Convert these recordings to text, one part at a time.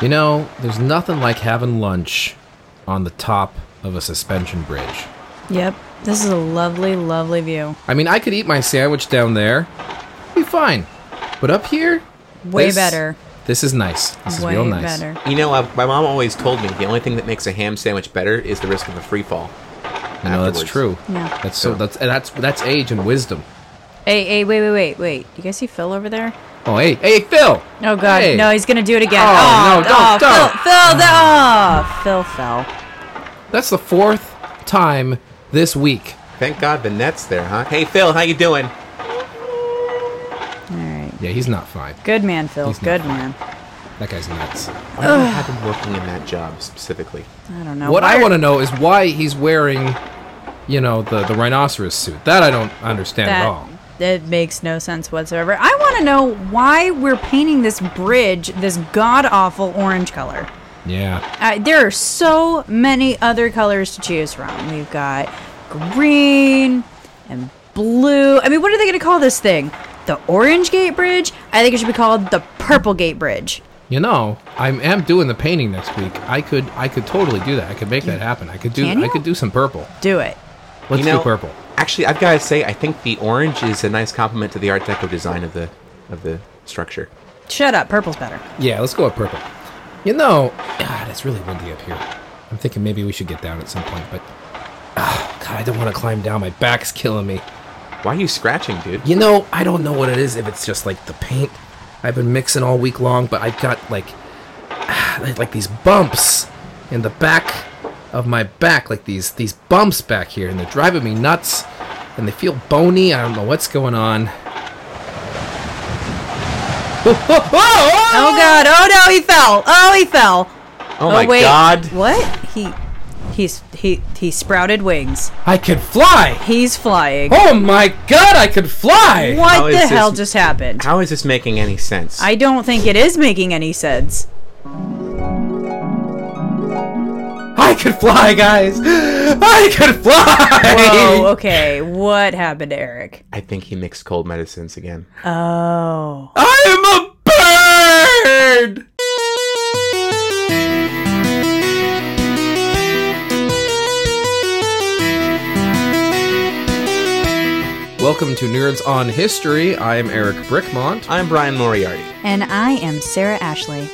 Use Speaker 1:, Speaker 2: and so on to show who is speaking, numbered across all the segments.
Speaker 1: You know, there's nothing like having lunch on the top of a suspension bridge.
Speaker 2: Yep. This is a lovely, lovely view.
Speaker 1: I mean, I could eat my sandwich down there, be fine. But up here,
Speaker 2: Way
Speaker 1: This-
Speaker 2: better.
Speaker 1: this is nice. This is
Speaker 2: Way
Speaker 1: real nice.
Speaker 2: better.
Speaker 3: You know, uh, my mom always told me the only thing that makes a ham sandwich better is the risk of a free fall.
Speaker 1: You know, that's true.
Speaker 2: Yeah.
Speaker 1: That's so. That's that's that's age and wisdom.
Speaker 2: Hey, hey, wait, wait, wait, wait. You guys see Phil over there?
Speaker 1: Oh, hey, hey, Phil.
Speaker 2: Oh God,
Speaker 1: Hey.
Speaker 2: no, he's gonna do it again.
Speaker 1: Oh, no, oh, don't,
Speaker 2: oh,
Speaker 1: don't.
Speaker 2: Phil, Phil, the- oh, Phil fell.
Speaker 1: That's the fourth time this week.
Speaker 3: Thank God the net's there, huh? Hey, Phil, how you doing?
Speaker 2: All right,
Speaker 1: Yeah, he's not fine.
Speaker 2: good man, Phil.
Speaker 1: He's not
Speaker 2: Good
Speaker 1: fine.
Speaker 2: man.
Speaker 1: That guy's nuts.
Speaker 3: Why do you have him working in that job specifically?
Speaker 2: I don't know.
Speaker 1: What
Speaker 2: Why
Speaker 1: I
Speaker 2: are-
Speaker 1: want to know is why he's wearing, you know, the the rhinoceros suit. That I don't understand at all.
Speaker 2: It makes no sense whatsoever. I want to know why we're painting this bridge this god awful orange color.
Speaker 1: Yeah.
Speaker 2: Uh, there are so many other colors to choose from. We've got green and blue. I mean, what are they going to call this thing? The Orange Gate Bridge? I think it should be called the Purple Gate Bridge.
Speaker 1: You know, I am doing the painting next week. I could I could totally do that. I could make that happen. I could do
Speaker 2: Can
Speaker 1: I could do some purple.
Speaker 2: Do it.
Speaker 1: Let's
Speaker 3: you know,
Speaker 1: do purple.
Speaker 3: Actually, I've got to say, I think the orange is a nice compliment to the Art Deco design of the of the structure.
Speaker 2: Shut up. Purple's better.
Speaker 1: Yeah, let's go with purple. You know, God, it's really windy up here. I'm thinking maybe we should get down at some point, but ah, God, I don't want to climb down. My back's killing me.
Speaker 3: Why are you scratching, dude?
Speaker 1: You know, I don't know what it is. If it's just like the paint I've been mixing all week long, but I've got like like these bumps in the back of my back, like these these bumps back here, and they're driving me nuts. And they feel bony. I don't know what's going on.
Speaker 2: Oh, God. Oh, no. He fell. Oh, he fell.
Speaker 3: Oh, oh my
Speaker 2: wait.
Speaker 3: God!
Speaker 2: What? He. He's he he sprouted wings.
Speaker 1: I could fly.
Speaker 2: He's flying.
Speaker 1: Oh my God, I could fly.
Speaker 2: what
Speaker 3: How
Speaker 2: the
Speaker 3: is this-
Speaker 2: hell just happened?
Speaker 3: How is this making any sense?
Speaker 2: I don't think it is making any sense.
Speaker 1: I could fly, guys. I could fly.
Speaker 2: Whoa, okay. What happened to Eric?
Speaker 3: I think he mixed cold medicines again.
Speaker 2: Oh.
Speaker 1: I am a bird. Welcome to Nerds on History. I am Eric Brickmont.
Speaker 3: I'm Brian Moriarty.
Speaker 2: And I am Sarah Ashley.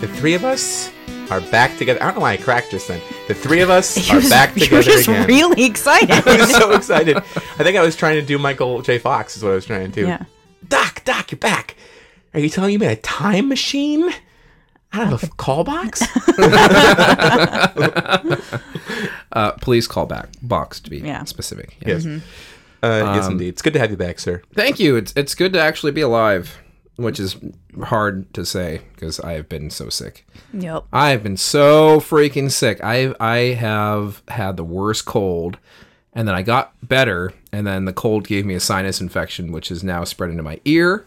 Speaker 3: The three of us are back together. I don't know why I cracked just then. The three of us are
Speaker 2: was-
Speaker 3: back
Speaker 2: you
Speaker 3: together
Speaker 2: were just
Speaker 3: again.
Speaker 2: really excited.
Speaker 3: I was so excited. I think I was trying to do Michael J. Fox. Is what I was trying to do.
Speaker 2: yeah.
Speaker 3: Doc, Doc, you're back. Are you telling me you made a time machine out of a call box?
Speaker 1: Uh, please call back. Box to be
Speaker 2: Yeah.
Speaker 1: specific.
Speaker 3: yes. Uh, yes, indeed. It's good to have you back, sir.
Speaker 1: Thank you. It's it's good to actually be alive, which is hard to say because I have been so sick.
Speaker 2: Yep.
Speaker 1: I have been so freaking sick. I I have had the worst cold, and then I got better, and then the cold gave me a sinus infection, which is now spread into my ear,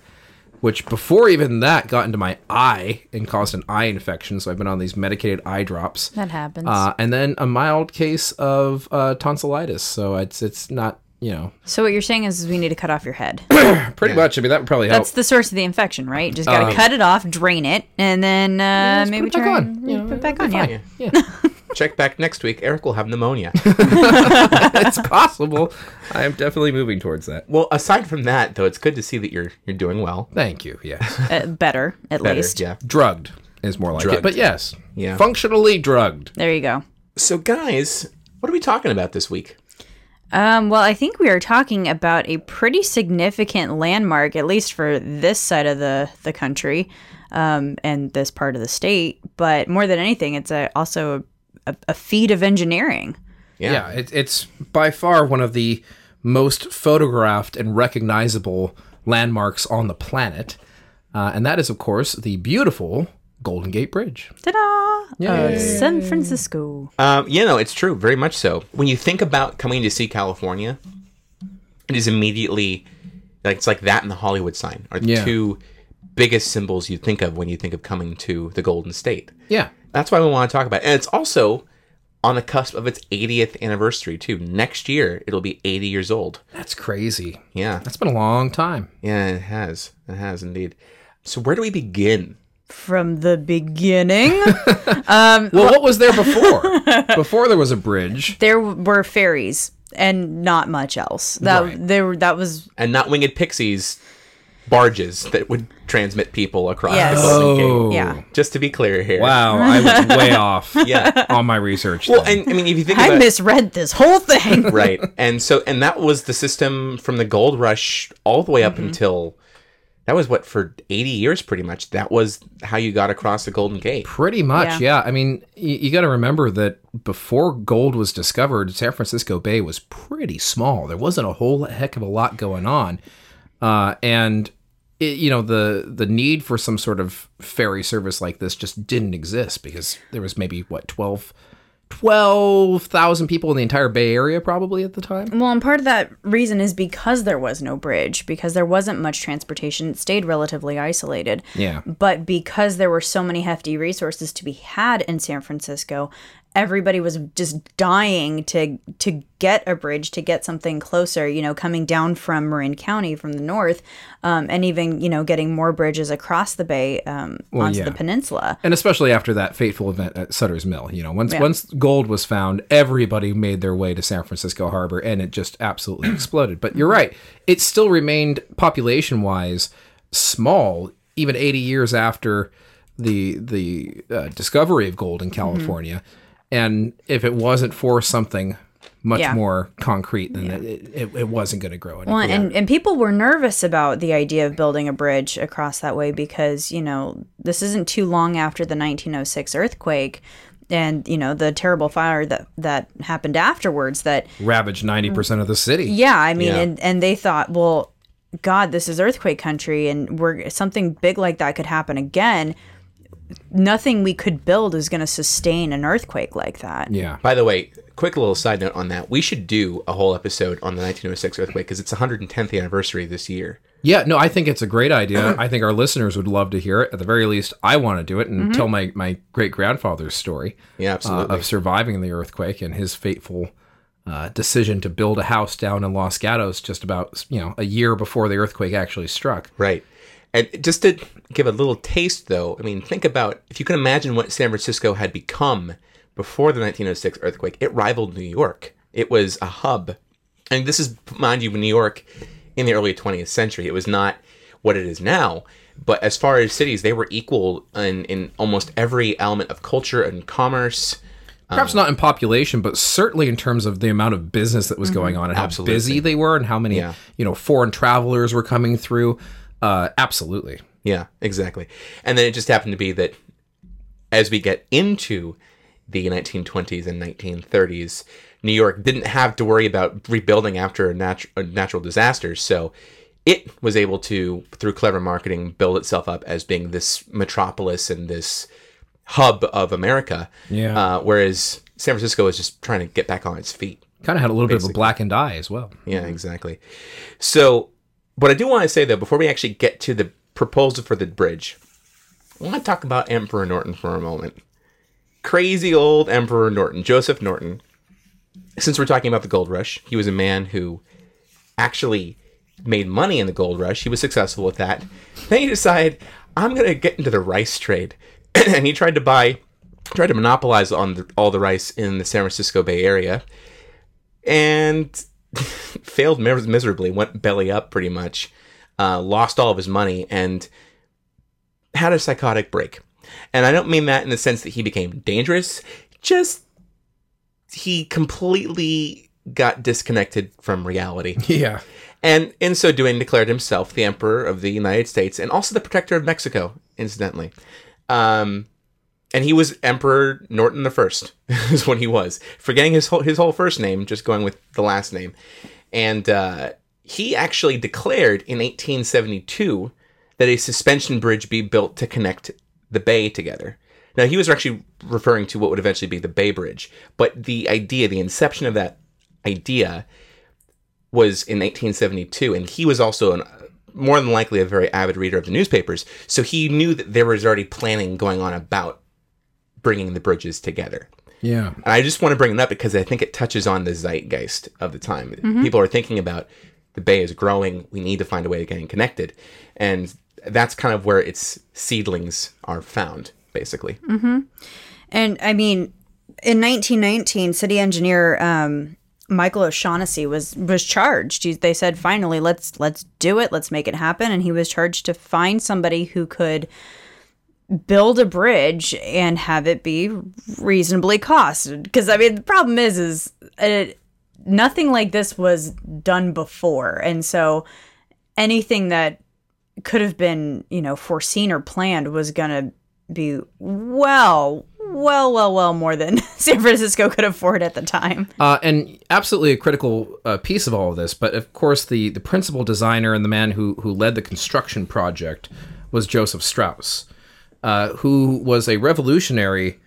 Speaker 1: which before even that got into my eye and caused an eye infection. So I've been on these medicated eye drops,
Speaker 2: That happens.
Speaker 1: uh, and then a mild case of uh, tonsillitis. So it's it's not you know
Speaker 2: so what you're saying is is we need to cut off your head.
Speaker 1: pretty much. I mean that would probably help.
Speaker 2: That's the source of the infection, right? Just gotta
Speaker 1: Um,
Speaker 2: cut it off, drain it, and then uh,
Speaker 1: just
Speaker 2: maybe
Speaker 1: put it back
Speaker 2: turn
Speaker 1: on. You know,
Speaker 2: put it back
Speaker 1: it'll
Speaker 2: on.
Speaker 1: be
Speaker 2: Yeah.
Speaker 1: fine. Yeah.
Speaker 3: Check back next week. Eric will have pneumonia.
Speaker 1: it's possible. I am definitely moving towards that.
Speaker 3: well, aside from that, though, it's good to see that you're you're doing well.
Speaker 1: Thank you. Yes.
Speaker 2: Uh, better, at
Speaker 3: Better,
Speaker 2: least.
Speaker 3: yeah.
Speaker 1: drugged is more like it. But yes.
Speaker 3: Yeah.
Speaker 1: Functionally drugged.
Speaker 2: There you go.
Speaker 3: So, guys, what are we talking about this week?
Speaker 2: Um, well, I think we are talking about a pretty significant landmark, at least for this side of the the country, um, and this part of the state. But more than anything, it's a, also a, a feat of engineering.
Speaker 1: Yeah, it, it's by far one of the most photographed and recognizable landmarks on the planet. Uh, and that is, of course, the beautiful Golden Gate Bridge.
Speaker 2: Ta-da! Of San Francisco.
Speaker 3: Um, you know, it's true, very much so. When you think about coming to see California, it is immediately like it's like that and the Hollywood sign are the
Speaker 1: Yeah.
Speaker 3: two biggest symbols you think of when you think of coming to the Golden State.
Speaker 1: Yeah.
Speaker 3: That's why we want to talk about it. And it's also on the cusp of its 80th anniversary, too. Next year, it'll be 80 years old.
Speaker 1: That's crazy.
Speaker 3: Yeah.
Speaker 1: That's been a long time.
Speaker 3: Yeah, it has. It has indeed. So, where do we begin
Speaker 2: from the beginning.
Speaker 1: Um, well, what was there before? before there was a bridge.
Speaker 2: there were ferries and not much else. That
Speaker 1: Right.
Speaker 2: there that was
Speaker 3: and not winged pixies barges that would transmit people across
Speaker 2: Yes.
Speaker 3: the Golden Gate.
Speaker 1: Oh,
Speaker 2: Yeah.
Speaker 3: Just to be clear here.
Speaker 1: Wow, I was way off
Speaker 3: Yeah.
Speaker 1: on my research.
Speaker 3: Well,
Speaker 1: then.
Speaker 3: and I mean, if you think
Speaker 2: I
Speaker 3: about
Speaker 2: misread this whole thing.
Speaker 3: right, and so and that was the system from the gold rush all the way up mm-hmm. until that was what for eighty years, pretty much. That was how you got across the Golden Gate.
Speaker 1: Pretty much,
Speaker 2: Yeah.
Speaker 1: yeah. I mean, you, you got to remember that before gold was discovered, San Francisco Bay was pretty small. There wasn't a whole heck of a lot going on, uh, and it, you know the the need for some sort of ferry service like this just didn't exist because there was maybe what 12 12,000 people in the entire Bay Area probably at the time.
Speaker 2: Well, and part of that reason is because there was no bridge, because there wasn't much transportation. It stayed relatively isolated.
Speaker 1: Yeah.
Speaker 2: But because there were so many hefty resources to be had in San Francisco, everybody was just dying to to get a bridge, to get something closer. You know, coming down from Marin County from the north, um, and even you know getting more bridges across the bay um, onto
Speaker 1: yeah.
Speaker 2: the peninsula.
Speaker 1: And especially after that fateful event at Sutter's Mill, you know, once once gold was found, everybody made their way to San Francisco Harbor, and it just absolutely exploded. But you're right; it still remained population-wise small, even 80 years after the the uh, discovery of gold in
Speaker 2: Mm-hmm.
Speaker 1: California. And if it wasn't for something much
Speaker 2: Yeah.
Speaker 1: more concrete, then it, it, it wasn't going to grow any
Speaker 2: Well, and, and people were nervous about the idea of building a bridge across that way because, you know, this isn't too long after the 1906 earthquake and, you know, the terrible fire that, that happened afterwards that,
Speaker 1: ravaged 90% of the city.
Speaker 2: yeah, I mean,
Speaker 3: Yeah.
Speaker 2: and, and they thought, well, God, this is earthquake country and we're something big like that could happen again. Nothing we could build is going to sustain an earthquake like that.
Speaker 1: Yeah.
Speaker 3: By the way, quick little side note on that: we should do a whole episode on the 1906 earthquake because it's 110th anniversary this year.
Speaker 1: Yeah, no, I think it's a great idea. I think our listeners would love to hear it. At the very least, I want to do it and tell my, my great grandfather's story
Speaker 3: Yeah,
Speaker 1: uh,
Speaker 3: absolutely.
Speaker 1: of surviving the earthquake and his fateful uh, decision to build a house down in Los Gatos just about you know a year before the earthquake actually struck.
Speaker 3: Right. And just to give a little taste, though, I mean, think about if you can imagine what San Francisco had become before the 1906 earthquake, it rivaled New York. It was a hub. And this is, mind you, New York in the early 20th century. It was not what it is now. But as far as cities, they were equal in, in almost every element of culture and commerce.
Speaker 1: Perhaps um, not in population, but certainly in terms of the amount of business that was mm-hmm. going on and how
Speaker 3: Absolutely.
Speaker 1: busy they were and how many
Speaker 3: Yeah.
Speaker 1: you know foreign travelers were coming through. Uh, absolutely.
Speaker 3: Yeah, exactly. And then it just happened to be that as we get into the 1920s and 1930s, New York didn't have to worry about rebuilding after a, natu- a natural disaster. So it was able to, through clever marketing, build itself up as being this metropolis and this hub of America.
Speaker 1: Yeah.
Speaker 3: Uh, whereas San Francisco is just trying to get back on its feet.
Speaker 1: Kind of had a little bit of a blackened eye as well.
Speaker 3: Yeah, exactly. So, what I do want to say though, before we actually get to the proposal for the bridge, I want to talk about Emperor Norton for a moment. Crazy old Emperor Norton, Joseph Norton. Since we're talking about the gold rush, he was a man who actually made money in the gold rush. He was successful with that. Then he decided, I'm going to get into the rice trade. and he tried to buy, tried to monopolize on the, all the rice in the San Francisco Bay Area. And failed mis- miserably, went belly up pretty much, uh, lost all of his money, and had a psychotic break. And I don't mean that in the sense that he became dangerous, just he completely got disconnected from reality.
Speaker 1: Yeah.
Speaker 3: And in so doing, declared himself the Emperor of the United States and also the Protector of Mexico, incidentally. Um, and he was Emperor Norton the First, is what he was. Forgetting his whole, his whole first name, just going with the last name. And uh, he actually declared in 1872 that a suspension bridge be built to connect the bay together. Now, he was actually referring to what would eventually be the Bay Bridge, but the idea, the inception of that idea was in 1872, and he was also an, more than likely a very avid reader of the newspapers, so he knew that there was already planning going on about bringing the bridges together.
Speaker 1: Yeah.
Speaker 3: And I just want to bring it up because I think it touches on the zeitgeist of the time. People are thinking about the bay is growing. We need to find a way of getting connected. And that's kind of where its seedlings are found, basically.
Speaker 2: And I mean, in 1919, city engineer um, Michael O'Shaughnessy was was charged. He, they said, "Finally, let's let's do it. Let's make it happen." And he was charged to find somebody who could build a bridge and have it be reasonably costed. Because I mean, the problem is, is it, nothing like this was done before, and so anything that could have been, you know, foreseen or planned was gonna be well, well, well, well more than San Francisco could afford at the time.
Speaker 1: Uh, and absolutely a critical uh, piece of all of this. But of course, the, the principal designer and the man who, who led the construction project was Joseph Strauss, uh, who was a revolutionary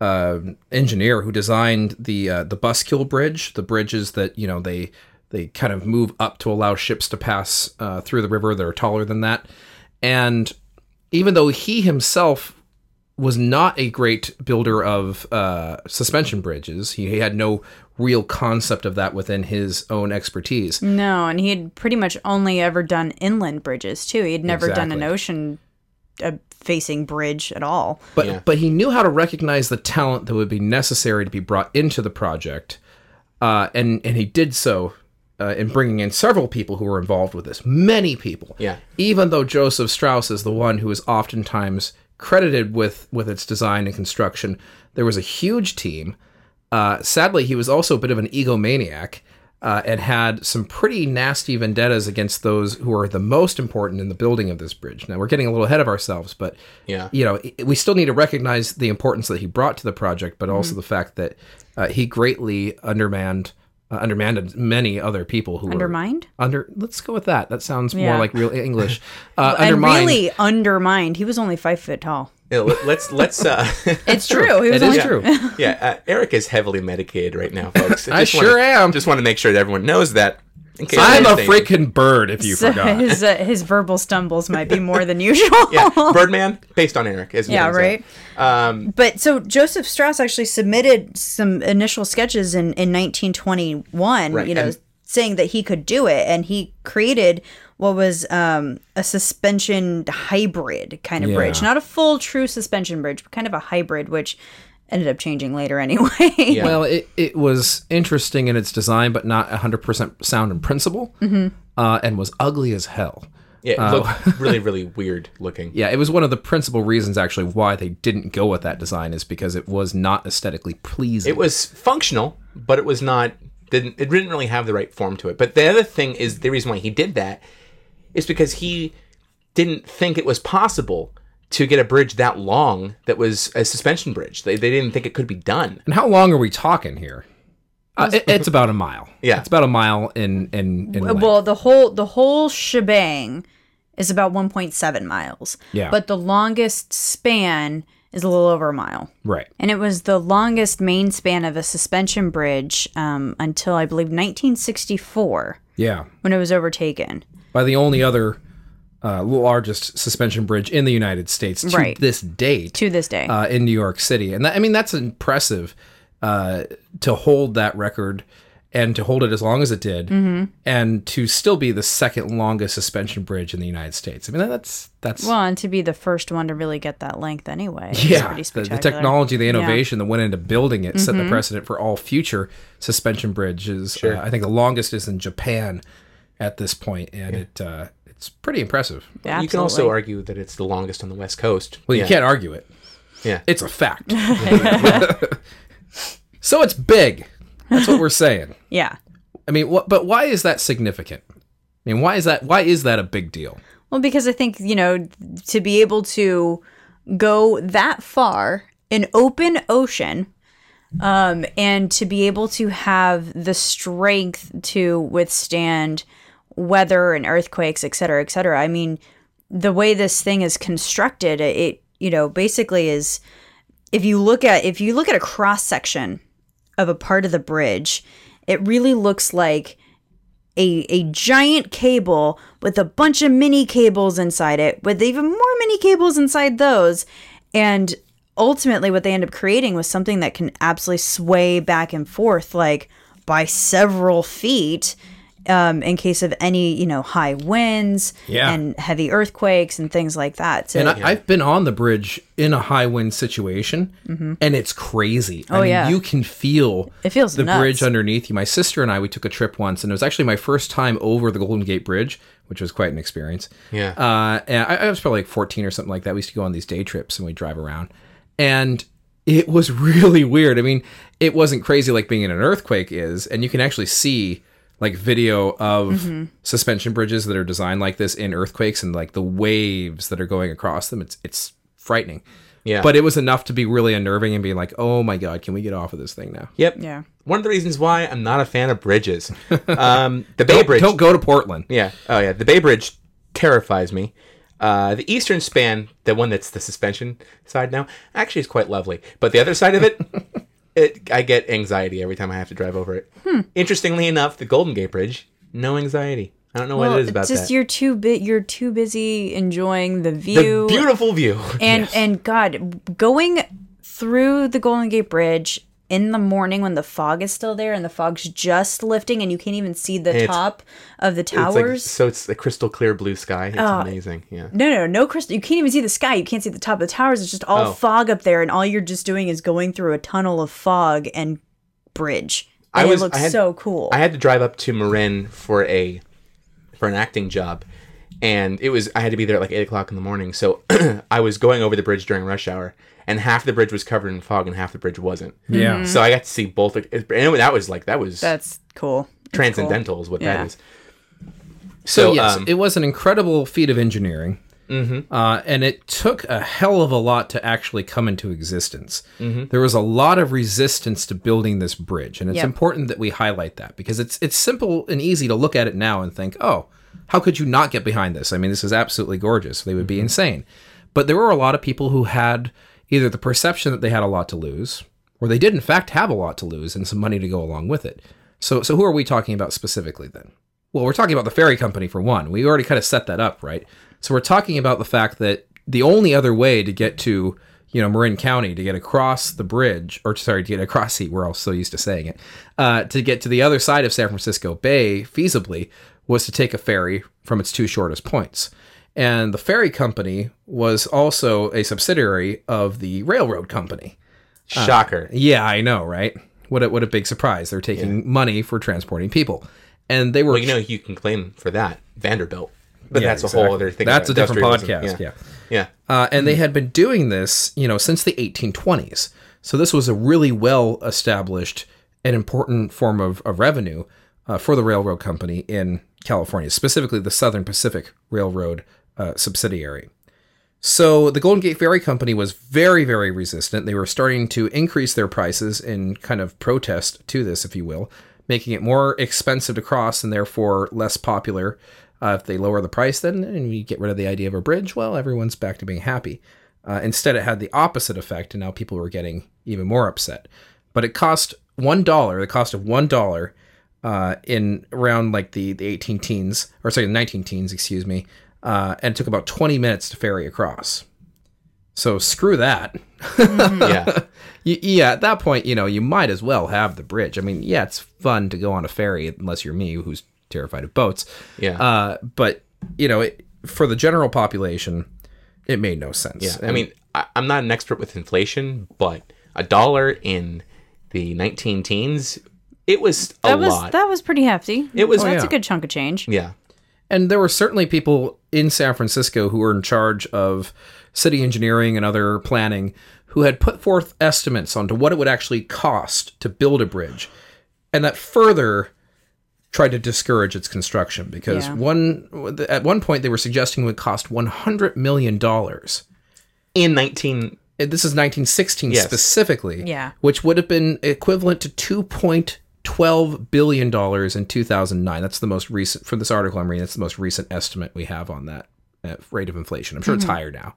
Speaker 1: uh, engineer who designed the uh, the bascule bridge, the bridges that you know they they kind of move up to allow ships to pass uh, through the river that are taller than that. And even though he himself was not a great builder of uh, suspension bridges. He, he had no real concept of that within his own expertise.
Speaker 2: No, and he had pretty much only ever done inland bridges too. He had never done an ocean uh, facing bridge at all.
Speaker 1: But
Speaker 3: Yeah.
Speaker 1: but he knew how to recognize the talent that would be necessary to be brought into the project, uh, and and he did so. Uh, in bringing in several people who were involved with this, many people.
Speaker 3: Yeah.
Speaker 1: Even though Joseph Strauss is the one who is oftentimes credited with with its design and construction, there was a huge team. Uh, sadly, he was also a bit of an egomaniac uh, and had some pretty nasty vendettas against those who are the most important in the building of this bridge. Now we're getting a little ahead of ourselves, but
Speaker 3: Yeah.
Speaker 1: you know, we still need to recognize the importance that he brought to the project, but
Speaker 2: Mm-hmm.
Speaker 1: also the fact that uh, he greatly undermanned uh, undermanned many other people who
Speaker 2: Undermined?
Speaker 1: were under. Let's go with that. That sounds
Speaker 2: Yeah.
Speaker 1: more like real English. Uh,
Speaker 2: And
Speaker 1: undermined.
Speaker 2: really undermined. He was only five foot tall.
Speaker 3: Yeah, let- let's let's uh
Speaker 2: It's true. He was
Speaker 1: It
Speaker 2: only
Speaker 1: is true.
Speaker 3: yeah, uh, Eric is heavily medicated right now, folks.
Speaker 1: I
Speaker 3: just
Speaker 1: sure
Speaker 3: wanna,
Speaker 1: am.
Speaker 3: Just want to make sure that everyone knows that. In case
Speaker 1: I'm a freaking bird. If you
Speaker 2: so
Speaker 1: forgot.
Speaker 2: his uh, his verbal stumbles might be more than usual.
Speaker 3: Yeah, Birdman, based on Eric. Is what
Speaker 2: Yeah,
Speaker 3: I'm saying.
Speaker 2: right. but so Joseph Strauss actually submitted some initial sketches in, in 1921,
Speaker 3: Right,
Speaker 2: you know,
Speaker 3: and-
Speaker 2: saying that he could do it. And he created what was um, a suspension hybrid kind of
Speaker 1: Yeah.
Speaker 2: bridge. Not a full true suspension bridge, but kind of a hybrid, which ended up changing later anyway.
Speaker 3: Yeah.
Speaker 1: Well, it, it was interesting in its design, but not 100% sound in principle,
Speaker 2: Mm-hmm.
Speaker 1: uh, and was ugly as hell.
Speaker 3: Yeah, it looked really, really weird looking.
Speaker 1: Yeah, it was one of the principal reasons actually why they didn't go with that design is because it was not aesthetically pleasing.
Speaker 3: It was functional, but it was not didn't it didn't really have the right form to it. But the other thing is the reason why he did that is because he didn't think it was possible to get a bridge that long that was a suspension bridge. They, they didn't think it could be done.
Speaker 1: and how long are we talking here? Uh, it- it's about a mile.
Speaker 3: Yeah.
Speaker 1: it's about a mile in in, in length.
Speaker 2: well, the whole the whole shebang is about 1.7 miles.
Speaker 1: Yeah.
Speaker 2: But the longest span is a little over a mile.
Speaker 1: right.
Speaker 2: And it was the longest main span of a suspension bridge um, until I believe 1964
Speaker 1: Yeah,
Speaker 2: when it was overtaken.
Speaker 1: By the only other uh, largest suspension bridge in the United States to
Speaker 2: Right.
Speaker 1: this date.
Speaker 2: To this day.
Speaker 1: uh, in New York City, and that, I mean that's impressive uh, to hold that record and to hold it as long as it did,
Speaker 2: Mm-hmm.
Speaker 1: and to still be the second longest suspension bridge in the United States. I mean that's that's
Speaker 2: well, and to be the first one to really get that length anyway.
Speaker 1: yeah,
Speaker 2: pretty
Speaker 1: the, the technology, the innovation that went into building it set
Speaker 2: Mm-hmm.
Speaker 1: the precedent for all future suspension bridges. Uh, I think the longest is in Japan at this point, and it uh, it's pretty impressive.
Speaker 2: Yeah,
Speaker 3: You can also argue that it's the longest on the West Coast.
Speaker 1: Well, you
Speaker 3: Yeah.
Speaker 1: can't argue it.
Speaker 3: Yeah.
Speaker 1: It's a fact. so it's big. That's what we're saying.
Speaker 2: Yeah.
Speaker 1: I mean, what? But why is that significant? I mean, why is that? Why is that a big deal?
Speaker 2: Well, because I think, you know, to be able to go that far in open ocean um, and to be able to have the strength to withstand weather and earthquakes, et cetera, et cetera. I mean, the way this thing is constructed, it, you know, basically is if you look at if you look at a cross section of a part of the bridge, it really looks like a, a giant cable with a bunch of mini cables inside it, with even more mini cables inside those. And ultimately, what they end up creating was something that can absolutely sway back and forth, like by several feet. Um, in case of any you know high winds
Speaker 1: Yeah.
Speaker 2: and heavy earthquakes and things like that. So
Speaker 1: And I, I've been on the bridge in a high wind situation, and it's crazy. I
Speaker 2: Oh,
Speaker 1: mean,
Speaker 2: yeah.
Speaker 1: you can feel
Speaker 2: It feels
Speaker 1: the
Speaker 2: nuts.
Speaker 1: bridge underneath you. My sister and I we took a trip once, and it was actually my first time over the Golden Gate Bridge, which was quite an experience.
Speaker 3: Yeah.
Speaker 1: Uh, and I, I was probably like 14 or something like that. We used to go on these day trips and we drive around, and it was really weird. I mean, it wasn't crazy like being in an earthquake is, and you can actually see like video of
Speaker 2: Mm-hmm.
Speaker 1: suspension bridges that are designed like this in earthquakes and like the waves that are going across them. It's it's frightening.
Speaker 3: Yeah.
Speaker 1: But it was enough to be really unnerving and be like, oh my god, can we get off of this thing now?
Speaker 3: Yep.
Speaker 2: Yeah.
Speaker 3: One of the reasons why I'm not a fan of bridges. Um, the Bay
Speaker 1: Don't,
Speaker 3: Bridge.
Speaker 1: don't go to Portland.
Speaker 3: Yeah. Oh yeah. The Bay Bridge terrifies me. Uh, the eastern span, the one that's the suspension side now, actually is quite lovely. But the other side of it, it I get anxiety every time I have to drive over it.
Speaker 2: Hmm.
Speaker 3: Interestingly enough, the Golden Gate Bridge, no anxiety. I don't know what it is about
Speaker 2: just
Speaker 3: that.
Speaker 2: you're too bit. You're too busy enjoying the
Speaker 3: the
Speaker 2: view
Speaker 3: beautiful view.
Speaker 2: and and God, going through the Golden Gate Bridge in the morning when the fog is still there and the fog's just lifting and you can't even see the
Speaker 3: it's-
Speaker 2: top of the
Speaker 3: It's like,
Speaker 2: towers.
Speaker 3: so it's a crystal clear blue sky. It's
Speaker 2: Oh.
Speaker 3: amazing. Yeah.
Speaker 2: no, no, no crystal. You can't even see the sky. You can't see the top of the towers. It's just all
Speaker 3: Oh.
Speaker 2: fog up there, and all you're just doing is going through a tunnel of fog and bridge.
Speaker 3: I
Speaker 2: And
Speaker 3: was-
Speaker 2: it looks
Speaker 3: I had-
Speaker 2: so cool.
Speaker 3: I had to drive up to Marin for a for an acting job, and it was I had to be there at like eight o'clock in the morning. So I was going over the bridge during rush hour, and half the bridge was covered in fog, and half the bridge wasn't.
Speaker 1: Yeah.
Speaker 3: So I got to see both. And that was like that was
Speaker 2: That's cool. That's
Speaker 3: transcendental, is what
Speaker 2: Yeah.
Speaker 3: that is.
Speaker 1: So,
Speaker 3: So,
Speaker 1: yes,
Speaker 3: um,
Speaker 1: it was an incredible feat of engineering, uh, and it took a hell of a lot to actually come into existence. There was a lot of resistance to building this bridge, and it's
Speaker 2: Yep.
Speaker 1: important that we highlight that because it's it's simple and easy to look at it now and think, oh, how could you not get behind this? I mean, this is absolutely gorgeous. They would be insane, but there were a lot of people who had either the perception that they had a lot to lose, or they did in fact have a lot to lose and some money to go along with it. So, so who are we talking about specifically then? Well, we're talking about the ferry company for one. We already kind of set that up, right? So we're talking about the fact that the only other way to get to, you know, Marin County to get across the bridge, or sorry, to get across the, we're all so used to saying it, uh, to get to the other side of San Francisco Bay feasibly was to take a ferry from its two shortest points. And the ferry company was also a subsidiary of the railroad company.
Speaker 3: Shocker.
Speaker 1: Yeah, I know, right? What a, what a big surprise. They're taking money for transporting people. And they were
Speaker 3: Well, you know, you can claim for that Vanderbilt, but
Speaker 1: Yeah,
Speaker 3: that's a whole other thing.
Speaker 1: That's a different podcast. Yeah.
Speaker 3: yeah.
Speaker 1: Uh, and they had been doing this, you know, since the 1820s. So this was a really well established and important form of, of revenue uh, for the railroad company in California, specifically the Southern Pacific Railroad uh, subsidiary. So the Golden Gate Ferry Company was very, very resistant. They were starting to increase their prices in kind of protest to this, if you will, making it more expensive to cross and therefore less popular. Uh, if they lower the price, then and we get rid of the idea of a bridge, well, everyone's back to being happy. Uh, instead, it had the opposite effect, and now people were getting even more upset. But it cost one dollar, the cost of one dollar, uh, in around like the the 18 teens, or sorry, the 19 teens, excuse me, uh, and it took about 20 minutes to ferry across. So screw that.
Speaker 3: yeah.
Speaker 1: Y- yeah, at that point, you know, you might as well have the bridge. I mean, yeah, it's fun to go on a ferry, unless you're me, who's terrified of boats.
Speaker 3: Yeah.
Speaker 1: Uh, but you know, it, for the general population, it made no sense.
Speaker 3: Yeah, I mean, I, I'm not an expert with inflation, but a dollar in the 19 teens, it was a
Speaker 2: That was
Speaker 3: lot.
Speaker 2: that was pretty hefty.
Speaker 3: It was-
Speaker 2: Well, that's
Speaker 1: yeah.
Speaker 2: a good chunk of change.
Speaker 3: yeah,
Speaker 1: And there were certainly people in San Francisco who were in charge of city engineering and other planning who had put forth estimates onto what it would actually cost to build a bridge. And that further tried to discourage its construction because
Speaker 2: Yeah.
Speaker 1: one at one point they were suggesting it would cost 100 million dollars.
Speaker 3: in 19.
Speaker 1: This is 1916
Speaker 3: Yes.
Speaker 1: specifically,
Speaker 2: Yeah.
Speaker 1: which would have been equivalent to 2.12 billion dollars in 2009. That's the most recent for this article I'm reading. That's the most recent estimate we have on that uh, rate of inflation. I'm sure it's higher now.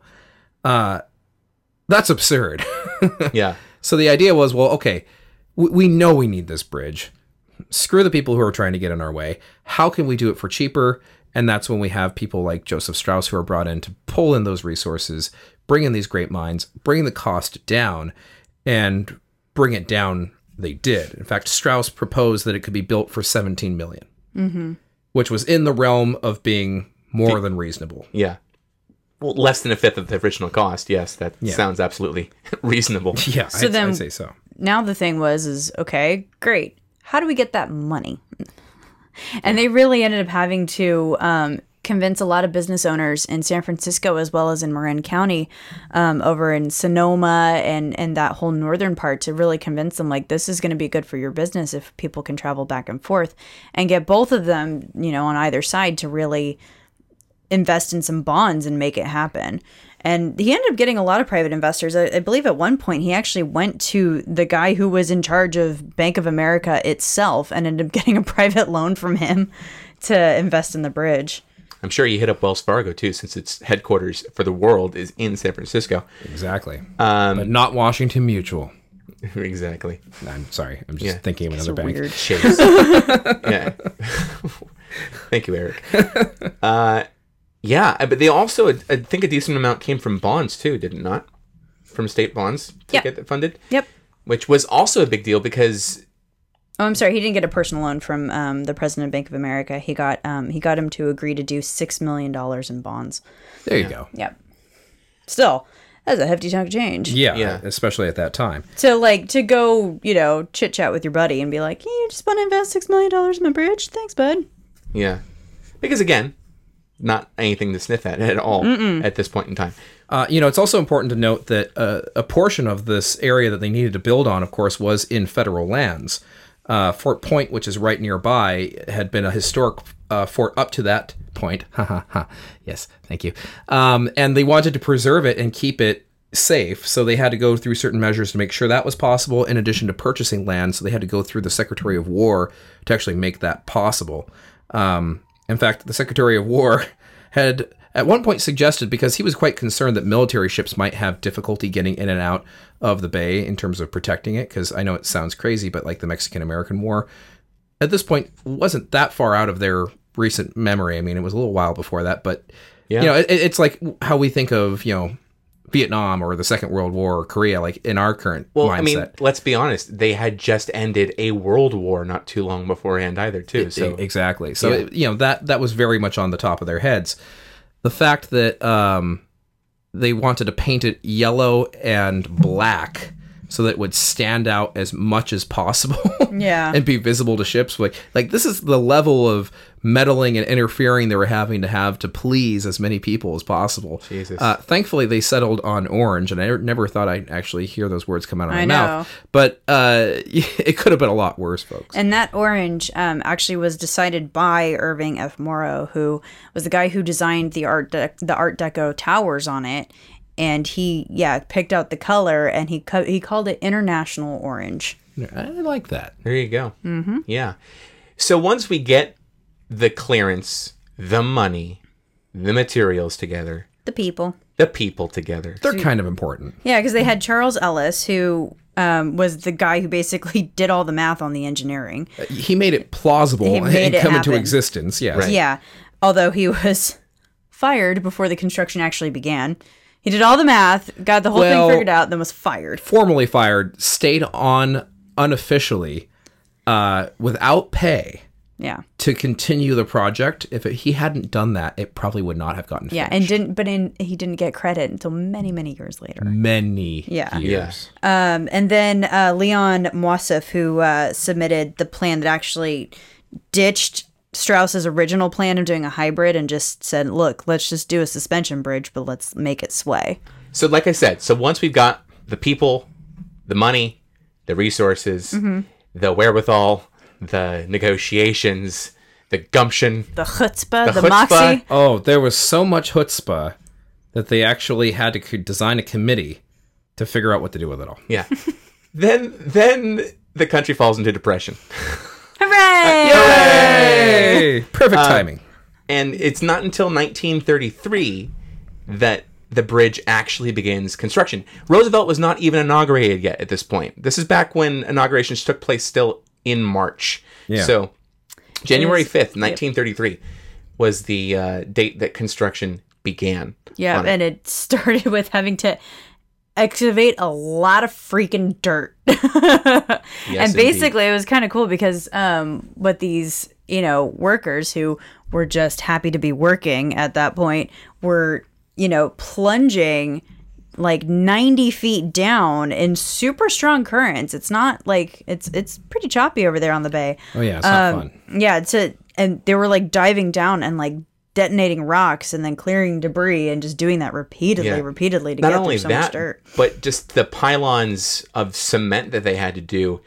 Speaker 1: Uh, that's absurd.
Speaker 3: Yeah,
Speaker 1: so the idea was, well, okay, we, we know we need this bridge. Screw the people who are trying to get in our way. How can we do it for cheaper? And that's when we have people like Joseph Strauss who are brought in to pull in those resources, bring in these great minds, bring the cost down, and bring it down. They did. In fact, Strauss proposed that it could be built for 17 million. which was in the realm of being more than reasonable.
Speaker 3: Yeah. Well, less than a fifth of the original cost. Yes, that sounds absolutely reasonable.
Speaker 1: Yeah,
Speaker 2: So
Speaker 1: I'd,
Speaker 2: then-
Speaker 1: I'd say so.
Speaker 2: now the thing was is okay great how do we get that money and they really ended up having to um, convince a lot of business owners in san francisco as well as in marin county um, over in sonoma and and that whole northern part to really convince them like this is going to be good for your business if people can travel back and forth and get both of them you know on either side to really invest in some bonds and make it happen. And he ended up getting a lot of private investors. I, I believe at one point he actually went to the guy who was in charge of Bank of America itself and ended up getting a private loan from him to invest in the bridge.
Speaker 3: I'm sure you hit up Wells Fargo too, since its headquarters for the world is in San Francisco.
Speaker 1: Exactly.
Speaker 3: Um,
Speaker 1: but not Washington Mutual.
Speaker 3: exactly.
Speaker 1: I'm sorry. I'm just
Speaker 3: Yeah.
Speaker 1: thinking of another bank.
Speaker 2: Weird.
Speaker 3: Chase. yeah. Thank you, Eric. Uh, yeah, but they also, I think, a decent amount came from bonds too, did it not? From state bonds to
Speaker 2: Yeah.
Speaker 3: get that funded,
Speaker 2: Yep.
Speaker 3: which was also a big deal because
Speaker 2: Oh, I'm sorry. He didn't get a personal loan from um, the president of Bank of America. He got um, he got him to agree to do six million dollars in bonds.
Speaker 1: There you go.
Speaker 2: Yep. Still, that's a hefty chunk of change.
Speaker 1: Yeah,
Speaker 3: Yeah.
Speaker 1: especially at that time.
Speaker 2: to like to go, you know, chit chat with your buddy and be like, "Yeah, you just want to invest six million dollars in my bridge? Thanks, bud."
Speaker 3: Yeah. Because again, not anything to sniff at at all at this point in time.
Speaker 1: Uh, you know, it's also important to note that uh, a portion of this area that they needed to build on, of course, was in federal lands. Uh, fort Point, which is right nearby, had been a historic uh, fort up to that point. Ha ha ha. Yes, thank you. Um, and they wanted to preserve it and keep it safe, so they had to go through certain measures to make sure that was possible. In addition to purchasing land, so they had to go through the Secretary of War to actually make that possible. Um, in fact, the Secretary of War had at one point suggested because he was quite concerned that military ships might have difficulty getting in and out of the bay in terms of protecting it. Because I know it sounds crazy, but like the Mexican American War at this point wasn't that far out of their recent memory. I mean, it was a little while before that, but
Speaker 3: Yeah.
Speaker 1: you know, it, it's like how we think of you know Vietnam or the Second World War or Korea, like in our current
Speaker 3: Well,
Speaker 1: mindset.
Speaker 3: I mean, let's be honest. They had just ended a world war not too long beforehand either, too. So
Speaker 1: exactly. So
Speaker 3: Yeah.
Speaker 1: it- you know that that was very much on the top of their heads. The fact that um, they wanted to paint it yellow and black so that it would stand out as much as possible.
Speaker 2: Yeah.
Speaker 1: and be visible to ships. Like like this is the level of meddling and interfering they were having to have to please as many people as possible.
Speaker 3: Jesus.
Speaker 1: Uh, thankfully, they settled on orange, and I never thought I'd actually hear those words come out of my
Speaker 2: I
Speaker 1: mouth. But uh, it could have been a lot worse, folks.
Speaker 2: And that orange um, actually was decided by Irving F. Morrow, who was the guy who designed the art de- the Art Deco towers on it. And he, yeah, picked out the color, and he co- he called it International Orange.
Speaker 1: I like that.
Speaker 3: There you go. Mm-hmm. Yeah. So once we get the clearance, the money, the materials together,
Speaker 2: The people.
Speaker 3: the people together.
Speaker 1: They're kind of important.
Speaker 2: Yeah, because they had Charles Ellis, who um, was the guy who basically did all the math on the engineering.
Speaker 1: He made it plausible
Speaker 2: He
Speaker 1: and
Speaker 2: made it
Speaker 1: come into existence. Yes.
Speaker 3: Right.
Speaker 2: Yeah, although he was fired before the construction actually began. He did all the math, got the whole
Speaker 1: Well-
Speaker 2: thing figured out, then was fired.
Speaker 1: Formally fired, stayed on unofficially uh, without pay
Speaker 2: Yeah,
Speaker 1: to continue the project. If it, he hadn't done that, it probably would not have gotten
Speaker 2: yeah,
Speaker 1: finished.
Speaker 2: and didn't, but in he didn't get credit until many, many years later.
Speaker 1: many
Speaker 2: Yeah.
Speaker 1: years.
Speaker 2: Um, and then uh, Leon Moisseiff, who uh, submitted the plan that actually ditched Strauss's original plan of doing a hybrid and just said, "Look, let's just do a suspension bridge, but let's make it sway."
Speaker 3: So, like I said, so once we've got the people, the money, the resources, the wherewithal, the negotiations, the gumption,
Speaker 2: The chutzpah, the,
Speaker 3: chutzpah.
Speaker 2: moxie.
Speaker 1: Oh, there was so much chutzpah that they actually had to design a committee to figure out what to do with it all.
Speaker 3: yeah, then then the country falls into depression.
Speaker 2: Hooray!
Speaker 1: Hey, perfect
Speaker 3: Uh,
Speaker 1: timing.
Speaker 3: And it's not until 1933 that the bridge actually begins construction. Roosevelt was not even inaugurated yet at this point. This is back when inaugurations took place still in March.
Speaker 1: Yeah.
Speaker 3: So January 5th, 1933 was the uh, date that construction began.
Speaker 2: Yeah,
Speaker 3: on it.
Speaker 2: and it started with having to excavate a lot of freaking dirt. and
Speaker 3: indeed.
Speaker 2: basically, it was kind of cool because um, what these you know, workers who were just happy to be working at that point were, you know, plunging like 90 feet down in super strong currents. It's not like it's it's pretty choppy over there on the bay.
Speaker 1: Oh yeah, it's not
Speaker 2: Um,
Speaker 1: fun.
Speaker 2: Yeah, it's a, and they were like diving down and like detonating rocks and then clearing debris and just doing that repeatedly,
Speaker 3: Yeah.
Speaker 2: repeatedly to
Speaker 3: Not
Speaker 2: get
Speaker 3: only
Speaker 2: through so much
Speaker 3: that,
Speaker 2: dirt.
Speaker 3: but just the pylons of cement that they had to do.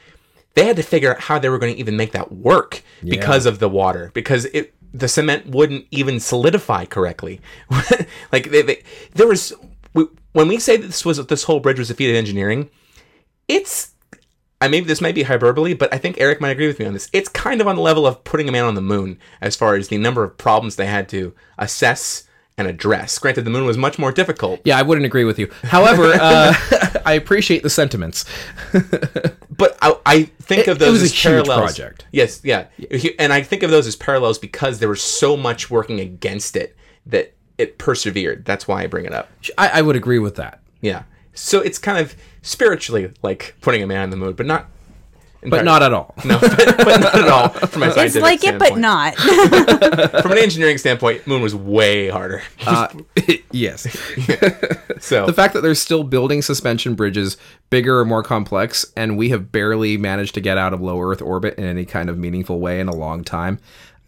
Speaker 3: They had to figure out how they were going to even make that work because of the water, because it the cement wouldn't even solidify correctly. like they, they, there was we, when we say that this was this whole bridge was a feat of engineering, it's I maybe this might be hyperbole, but I think Eric might agree with me on this. It's kind of on the level of putting a man on the moon as far as the number of problems they had to assess and address. Granted, the moon was much more difficult,
Speaker 1: Yeah, I wouldn't agree with you. However, uh, I appreciate the sentiments.
Speaker 3: but I, I think
Speaker 1: It-
Speaker 3: of
Speaker 1: it
Speaker 3: those as
Speaker 1: huge
Speaker 3: parallels.
Speaker 1: project.
Speaker 3: Yes, yeah, and I think of those as parallels because there was so much working against it that it persevered. That's why I bring it up.
Speaker 1: I, I would agree with that,
Speaker 3: Yeah, so it's kind of spiritually like putting a man in the moon, but not.
Speaker 1: but not at all.
Speaker 3: No, but, but not at all from a
Speaker 2: It's
Speaker 3: scientific
Speaker 2: like it, but not.
Speaker 3: From an engineering standpoint, Moon was way harder.
Speaker 1: Uh, yes.
Speaker 3: So
Speaker 1: the fact that they're still building suspension bridges bigger or more complex and we have barely managed to get out of low earth orbit in any kind of meaningful way in a long time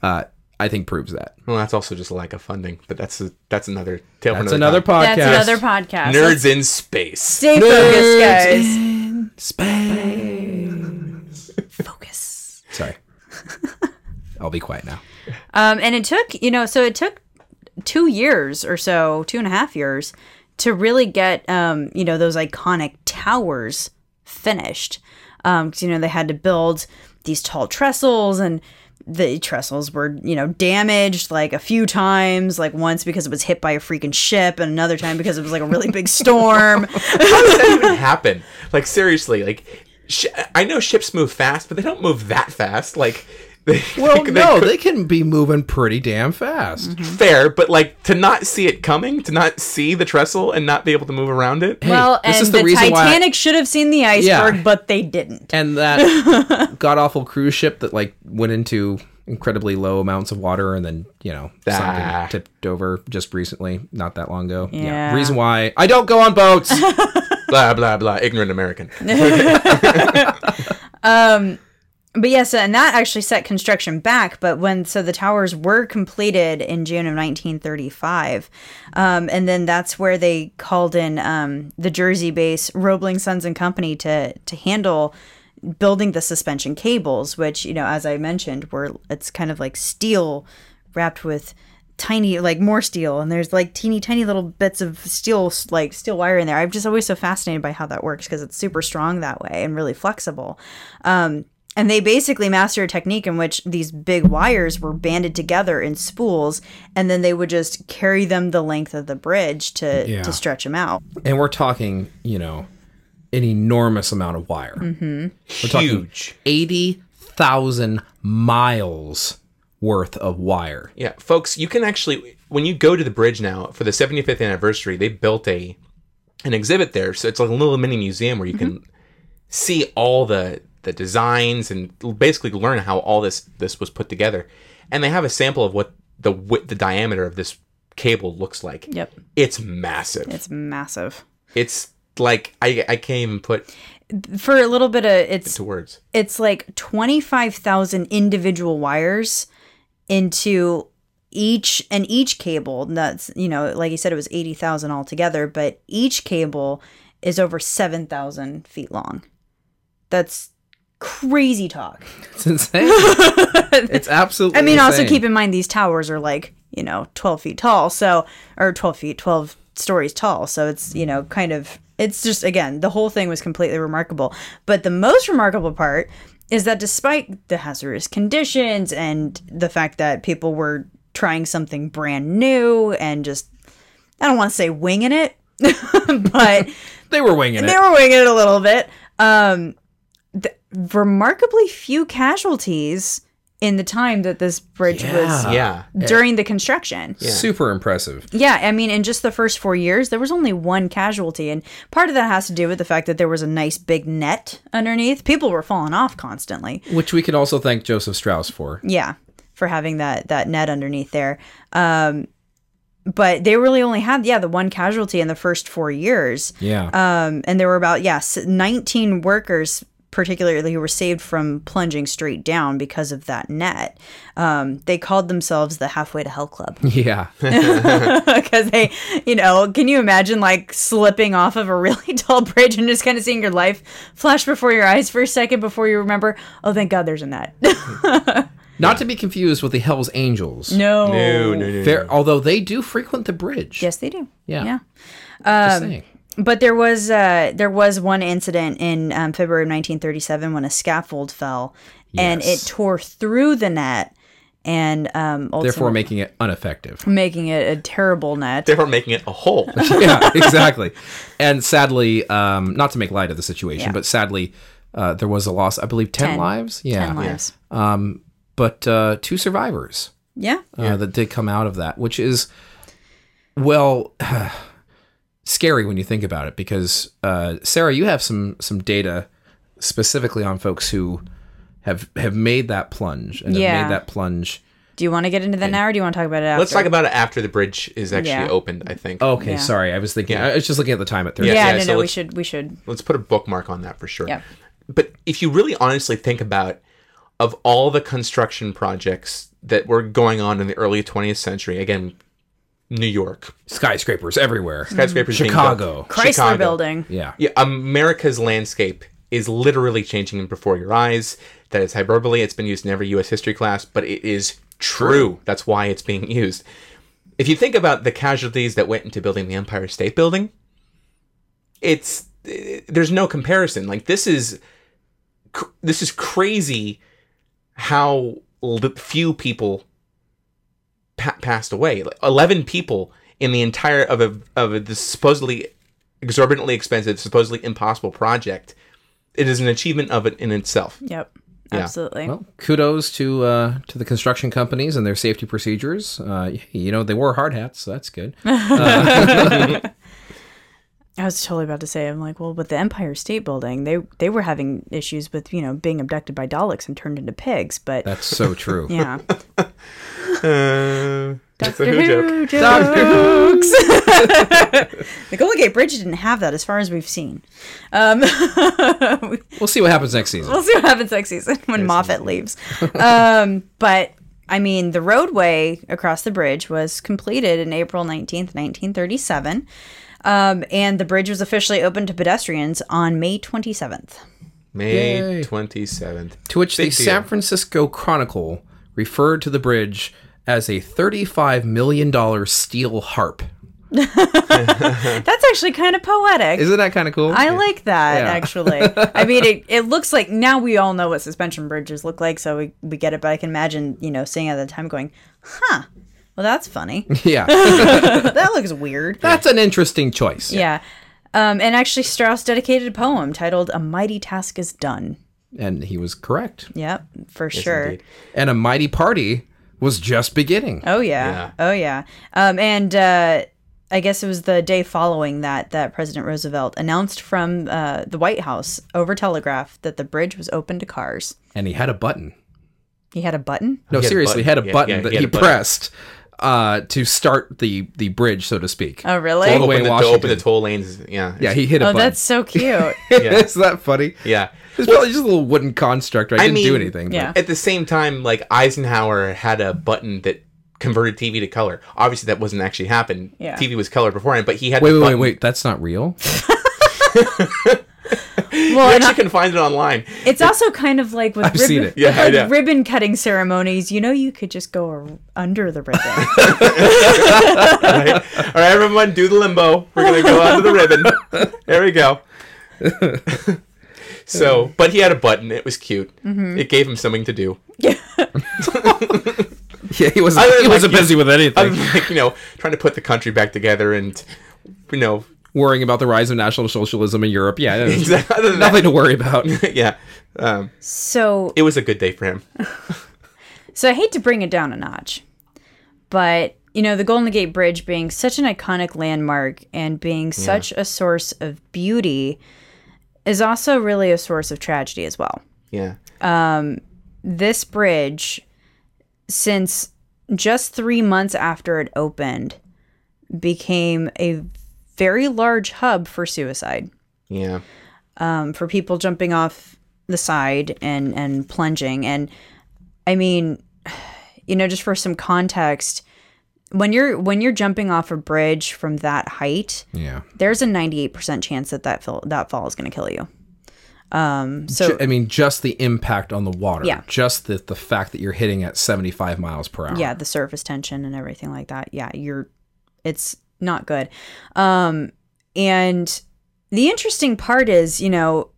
Speaker 1: uh, i think proves that
Speaker 3: well, that's also just a lack of funding, but that's a, that's another tale
Speaker 1: that's
Speaker 3: another,
Speaker 1: another podcast
Speaker 2: That's another podcast.
Speaker 3: Nerds
Speaker 2: Let's
Speaker 3: in space.
Speaker 2: stay focused, guys.
Speaker 1: space
Speaker 2: Focus.
Speaker 1: sorry i'll be quiet now
Speaker 2: Um, and it took, you know, so it took two years or so, two and a half years, to really get, um, you know, those iconic towers finished. Because, you know, they had to build these tall trestles and the trestles were, you know, damaged like a few times, like once because it was hit by a freaking ship, and another time because it was like a really big storm.
Speaker 3: How does that even happen? Like seriously, like sh- I know ships move fast, but they don't move that fast. Like, they,
Speaker 1: well
Speaker 3: they
Speaker 1: no
Speaker 3: could-
Speaker 1: they can be moving pretty damn fast
Speaker 3: fair, but like to not see it coming, to not see the trestle and not be able to move around it.
Speaker 2: well,
Speaker 1: this
Speaker 2: and
Speaker 1: is the
Speaker 2: the,
Speaker 1: reason why I-
Speaker 2: Titanic should have seen the iceberg,
Speaker 1: Yeah.
Speaker 2: but they didn't.
Speaker 1: and that god awful cruise ship that like went into incredibly low amounts of water and then you know
Speaker 3: Ah.
Speaker 1: something tipped over just recently not that long ago
Speaker 2: Yeah.
Speaker 1: reason why i don't go on boats
Speaker 3: blah blah blah. Ignorant American.
Speaker 2: But yes, and that actually set construction back. But when so the towers were completed in June of 1935, um, and then that's where they called in um, the Jersey base Roebling Sons and Company to to handle building the suspension cables, which you know, as I mentioned, were it's kind of like steel wrapped with tiny like more steel and there's like teeny tiny little bits of steel like steel wire in there i'm just always so fascinated by how that works because it's super strong that way and really flexible um, and they basically mastered a technique in which these big wires were banded together in spools and then they would just carry them the length of the bridge to
Speaker 1: Yeah.
Speaker 2: to stretch them out
Speaker 1: and we're talking you know an enormous amount of wire
Speaker 2: Mm-hmm.
Speaker 1: we're talking
Speaker 3: Huge.
Speaker 1: 80000 miles worth of wire
Speaker 3: Yeah, folks, you can actually when you go to the bridge now for the 75th anniversary, they built a an exhibit there. So it's like a little mini museum where you can see all the the designs and basically learn how all this this was put together. And they have a sample of what the width, the diameter of this cable looks like.
Speaker 2: Yep.
Speaker 3: It's massive.
Speaker 2: it's massive
Speaker 3: It's like I I can't even put
Speaker 2: for a little bit of it's
Speaker 3: to words.
Speaker 2: it's like 25,000 individual wires into each and each cable that's you know like you said it was 80,000 altogether but each cable is over 7,000 feet long that's crazy talk
Speaker 1: it's insane it's absolutely
Speaker 2: i mean also keep in mind these towers are like you know 12 feet tall so or 12 feet 12 stories tall so it's you know kind of it's just again the whole thing was completely remarkable but the most remarkable part is that despite the hazardous conditions and the fact that people were trying something brand new and just i don't want to say winging it but
Speaker 1: they were winging it.
Speaker 2: they were winging it a little bit. Um, remarkably few casualties in the time that this bridge was
Speaker 1: Yeah.
Speaker 3: Yeah.
Speaker 2: during the construction.
Speaker 1: super impressive
Speaker 2: Yeah, I mean, in just the first four years, there was only one casualty, and part of that has to do with the fact that there was a nice big net underneath. People were falling off constantly.
Speaker 1: which we can also thank joseph strauss for
Speaker 2: Yeah. for having that that net underneath there. Um, but they really only had yeah the one casualty in the first four years.
Speaker 1: Yeah.
Speaker 2: Um, and there were about yes, 19 workers particularly who were saved from plunging straight down because of that net. Um, they called themselves the Halfway to Hell Club
Speaker 1: yeah.
Speaker 2: because they, you know, can you imagine like slipping off of a really tall bridge and just kind of seeing your life flash before your eyes for a second before you remember, oh, thank God there's a net.
Speaker 1: Not to be confused with the Hell's Angels.
Speaker 2: no.
Speaker 3: No, no, no.
Speaker 1: Fair, although they do frequent the bridge.
Speaker 2: Yes, they do.
Speaker 1: Yeah.
Speaker 2: Yeah.
Speaker 1: Just saying.
Speaker 2: But there was uh, there was one incident in um, February of 1937 when a scaffold fell and it tore through the net and um,
Speaker 1: Therefore, making it ineffective.
Speaker 2: making it a terrible net.
Speaker 3: Therefore, making it a hole.
Speaker 1: yeah, exactly. And sadly, um, not to make light of the situation,
Speaker 2: Yeah.
Speaker 1: but sadly, uh, there was a loss. I believe ten,
Speaker 2: Ten.
Speaker 1: lives. Yeah,
Speaker 2: Ten lives.
Speaker 1: but uh, two survivors
Speaker 2: Yeah.
Speaker 1: uh, that did come out of that, which is well scary when you think about it. Because uh, Sarah, you have some some data specifically on folks who have have made that plunge and
Speaker 2: Yeah.
Speaker 1: have made that plunge.
Speaker 2: Do you want to get into that now, or do you want to talk about it after?
Speaker 3: Let's talk about it after the bridge is actually
Speaker 2: Yeah.
Speaker 3: opened. I think.
Speaker 1: Okay,
Speaker 2: Yeah.
Speaker 1: sorry, I was thinking.
Speaker 3: Yeah.
Speaker 1: I was just looking at the time at thirty.
Speaker 2: Yeah,
Speaker 3: Yeah,
Speaker 2: no,
Speaker 3: so
Speaker 2: no, we should, we should.
Speaker 3: let's put a bookmark on that for sure.
Speaker 2: Yeah.
Speaker 3: But if you really honestly think about of all the construction projects that were going on in the early 20th century, again, New York,
Speaker 1: skyscrapers everywhere. Hmm.
Speaker 3: skyscrapers, being
Speaker 1: Chicago.
Speaker 3: built.
Speaker 2: Chrysler
Speaker 3: Chicago.
Speaker 2: Building.
Speaker 1: Yeah.
Speaker 3: Yeah, America's landscape is literally changing before your eyes. That is hyperbole. It's been used in every U.S. history class, but it is true. That's why it's being used. If you think about the casualties that went into building the Empire State Building, it's there's no comparison. Like this is cr- this is crazy how li- few people pa- passed away. Like, Eleven people in the entire of a of a this supposedly exorbitantly expensive, supposedly impossible project. It is an achievement of it in itself.
Speaker 2: Yep. Absolutely.
Speaker 1: Well, kudos to uh, to the construction companies and their safety procedures. Uh, you know, they wore hard hats, so that's good.
Speaker 2: I was totally about to say, I'm like, well, with the Empire State Building, they they were having issues with you know being abducted by Daleks and turned into pigs, but
Speaker 1: That's so true.
Speaker 2: yeah,
Speaker 3: Uh, that's a who joke.
Speaker 2: jokes. the Golden Gate Bridge didn't have that, as far as we've seen. Um,
Speaker 1: We'll see what happens next season.
Speaker 2: we'll see what happens next season when Moffat leaves. Um, but I mean, the roadway across the bridge was completed in April 19th, 1937. Um, and the bridge was officially opened to pedestrians on May 27th.
Speaker 3: May
Speaker 1: Yay.
Speaker 3: twenty seventh.
Speaker 1: To which the
Speaker 3: deal.
Speaker 1: San Francisco Chronicle referred to the bridge as a $35 million steel harp.
Speaker 2: That's actually kind of poetic.
Speaker 1: Isn't that kind of cool?
Speaker 2: I like that
Speaker 1: Yeah.
Speaker 2: actually. I mean, it, it looks like now we all know what suspension bridges look like, so we, we get it. But I can imagine, you know, seeing it at the time going, huh, well, that's funny.
Speaker 1: yeah.
Speaker 2: that looks weird.
Speaker 1: That's an interesting choice.
Speaker 2: Yeah. Um, and actually, Strauss dedicated a poem titled A Mighty Task is Done.
Speaker 1: And he was correct.
Speaker 2: Yep, for sure.
Speaker 3: indeed.
Speaker 1: And a mighty party was just beginning.
Speaker 2: Oh, yeah.
Speaker 3: Yeah.
Speaker 2: Oh, yeah. Um, and uh, I guess it was the day following that that President Roosevelt announced from uh, the White House over telegraph that the bridge was open to cars.
Speaker 1: And he had a button.
Speaker 2: He had a button.
Speaker 1: No,
Speaker 3: He had a
Speaker 1: seriously, he had a
Speaker 3: Yeah,
Speaker 1: button
Speaker 3: yeah,
Speaker 1: that
Speaker 3: he
Speaker 1: he,
Speaker 3: had a button.
Speaker 1: Pressed uh, to start the the bridge, so to speak.
Speaker 2: Oh, really?
Speaker 1: All the way
Speaker 3: Open the, to open the toll lanes. Yeah.
Speaker 1: Yeah, he hit a button.
Speaker 2: Oh,
Speaker 1: button.
Speaker 2: that's so cute.
Speaker 3: Yeah.
Speaker 1: Isn't that funny?
Speaker 3: yeah.
Speaker 1: It's probably just a little wooden construct. Right?
Speaker 3: I
Speaker 1: Didn't do
Speaker 3: mean,
Speaker 1: anything. but-
Speaker 2: yeah.
Speaker 3: At the same time, like Eisenhower had a button that converted TV to color. Obviously, that wasn't actually happen.
Speaker 2: Yeah.
Speaker 3: TV was color beforehand, but he had.
Speaker 1: Wait,
Speaker 3: the
Speaker 1: wait, wait, wait. That's not real.
Speaker 3: You
Speaker 2: well, and
Speaker 3: actually can find it online.
Speaker 2: it's also kind of like with
Speaker 1: I've seen it.
Speaker 3: Yeah,
Speaker 2: with,
Speaker 3: I
Speaker 2: like
Speaker 3: know.
Speaker 2: ribbon cutting ceremonies. You know, you could just go under the ribbon.
Speaker 3: Right? All right, everyone, do the limbo. We're gonna go under the ribbon. There we go. so, but he had a button. It was cute.
Speaker 2: Mm-hmm.
Speaker 3: It gave him something to do.
Speaker 1: Yeah, yeah, he wasn't.
Speaker 3: Other than,
Speaker 1: He wasn't
Speaker 3: like,
Speaker 1: busy with anything.
Speaker 3: Like you know, trying to put the country back together and you know,
Speaker 1: Worrying about the rise of National Socialism in Europe. Yeah,
Speaker 3: exactly. Other than that,
Speaker 1: nothing to worry about.
Speaker 3: yeah, um,
Speaker 2: so,
Speaker 3: it was a good day for him.
Speaker 2: so I hate to bring it down a notch, but you know, the Golden Gate Bridge being such an iconic landmark and being such a source of beauty is also really a source of tragedy as well.
Speaker 3: Yeah,
Speaker 2: this bridge since just three months after it opened, became a very large hub for suicide
Speaker 3: Yeah.
Speaker 2: um, for people jumping off the side and and plunging. And I mean, you know, just for some context, when you're when you're jumping off a bridge from that height,
Speaker 1: Yeah.
Speaker 2: there's a 98% chance that that fall, that fall is going to kill you. Um, so
Speaker 1: I mean, just the impact on the water.
Speaker 2: Yeah.
Speaker 1: Just the, the fact that you're hitting at 75 miles per hour.
Speaker 2: yeah, the surface tension and everything like that. Yeah, you're it's not good. Um and the interesting part is, you know,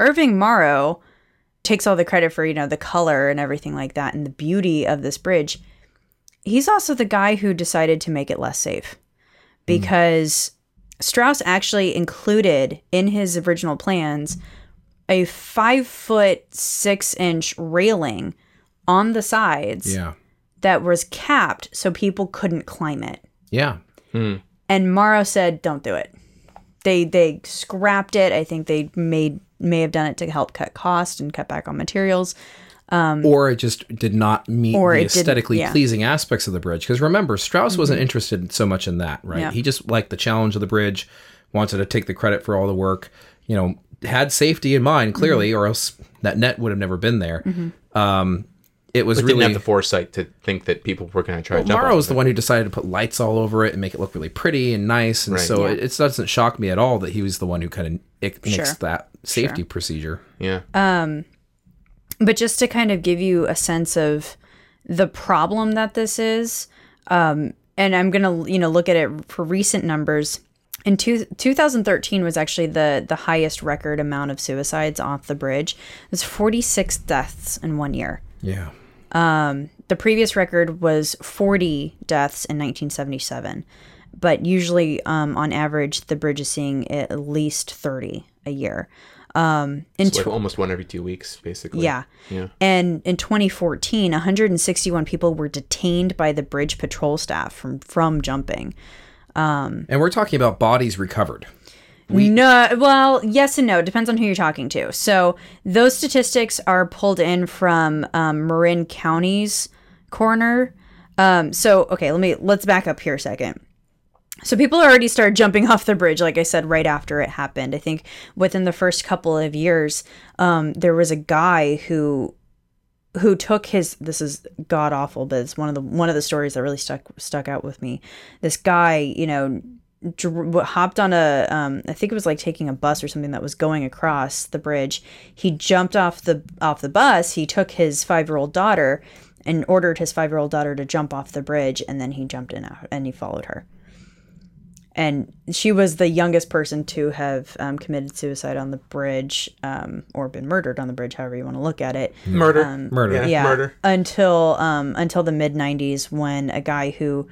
Speaker 2: Irving Morrow takes all the credit for, you know, the color and everything like that and the beauty of this bridge. He's also the guy who decided to make it less safe because Strauss actually included in his original plans a five foot six inch railing on the sides
Speaker 1: Yeah.
Speaker 2: that was capped so people couldn't climb it.
Speaker 1: Yeah.
Speaker 2: And Morrow said, "Don't do it." They they scrapped it. I think they made may have done it to help cut cost and cut back on materials.
Speaker 1: or it just did not meet the aesthetically
Speaker 2: yeah. Mm-hmm.
Speaker 1: pleasing aspects of the bridge. Because remember, Strauss wasn't interested so much in that, right?
Speaker 2: Yeah.
Speaker 1: He just liked the challenge of the bridge, wanted to take the credit for all the work, you know, had safety in mind clearly,
Speaker 2: Mm-hmm.
Speaker 1: or else that net would have never been there. Um, it was
Speaker 3: But
Speaker 1: really
Speaker 3: didn't have the foresight to think that people were going to try to jump
Speaker 1: Morrow
Speaker 3: off
Speaker 1: was the
Speaker 3: it.
Speaker 1: one who decided to put lights all over it and make it look really pretty and nice, and
Speaker 3: Right.
Speaker 1: so
Speaker 2: Yeah.
Speaker 1: it, it doesn't shock me at all that he was the one who kind of nixed
Speaker 2: Sure.
Speaker 1: that safety procedure.
Speaker 3: Yeah.
Speaker 2: Um, But just to kind of give you a sense of the problem that this is, um, and I'm gonna you know look at it for recent numbers. In two, 2013 was actually the the highest record amount of suicides off the bridge. It was 46 deaths in one year.
Speaker 1: Yeah.
Speaker 2: The previous record was 40 deaths in 1977, but usually, um, on average, the bridge is seeing at least 30 a year. Um, in
Speaker 3: It's like almost one every two weeks, basically.
Speaker 2: yeah.
Speaker 3: Yeah.
Speaker 2: And in 2014, 161 people were detained by the bridge patrol staff from from jumping.
Speaker 1: And we're talking about bodies recovered.
Speaker 2: No, well, yes and no. Depends on who you're talking to. So those statistics are pulled in from um, Marin County's coroner. Um, so okay, let me let's back up here a second. So people already started jumping off the bridge, like I said, right after it happened. I think within the first couple of years, um, there was a guy who who took his this is god awful but it's one of the one of the stories that really stuck stuck out with me this guy you know hopped on a um i think it was like taking a bus or something that was going across the bridge he jumped off the off the bus he took his 5-year-old daughter and ordered his 5-year-old daughter to jump off the bridge and then he jumped in out and he followed her and she was the youngest person to have um, committed suicide on the bridge um, or been murdered on the bridge however you want to look at it
Speaker 3: Murder.
Speaker 1: Murder.
Speaker 3: Yeah.
Speaker 2: yeah
Speaker 3: Murder.
Speaker 2: until um until the mid 90s when a guy who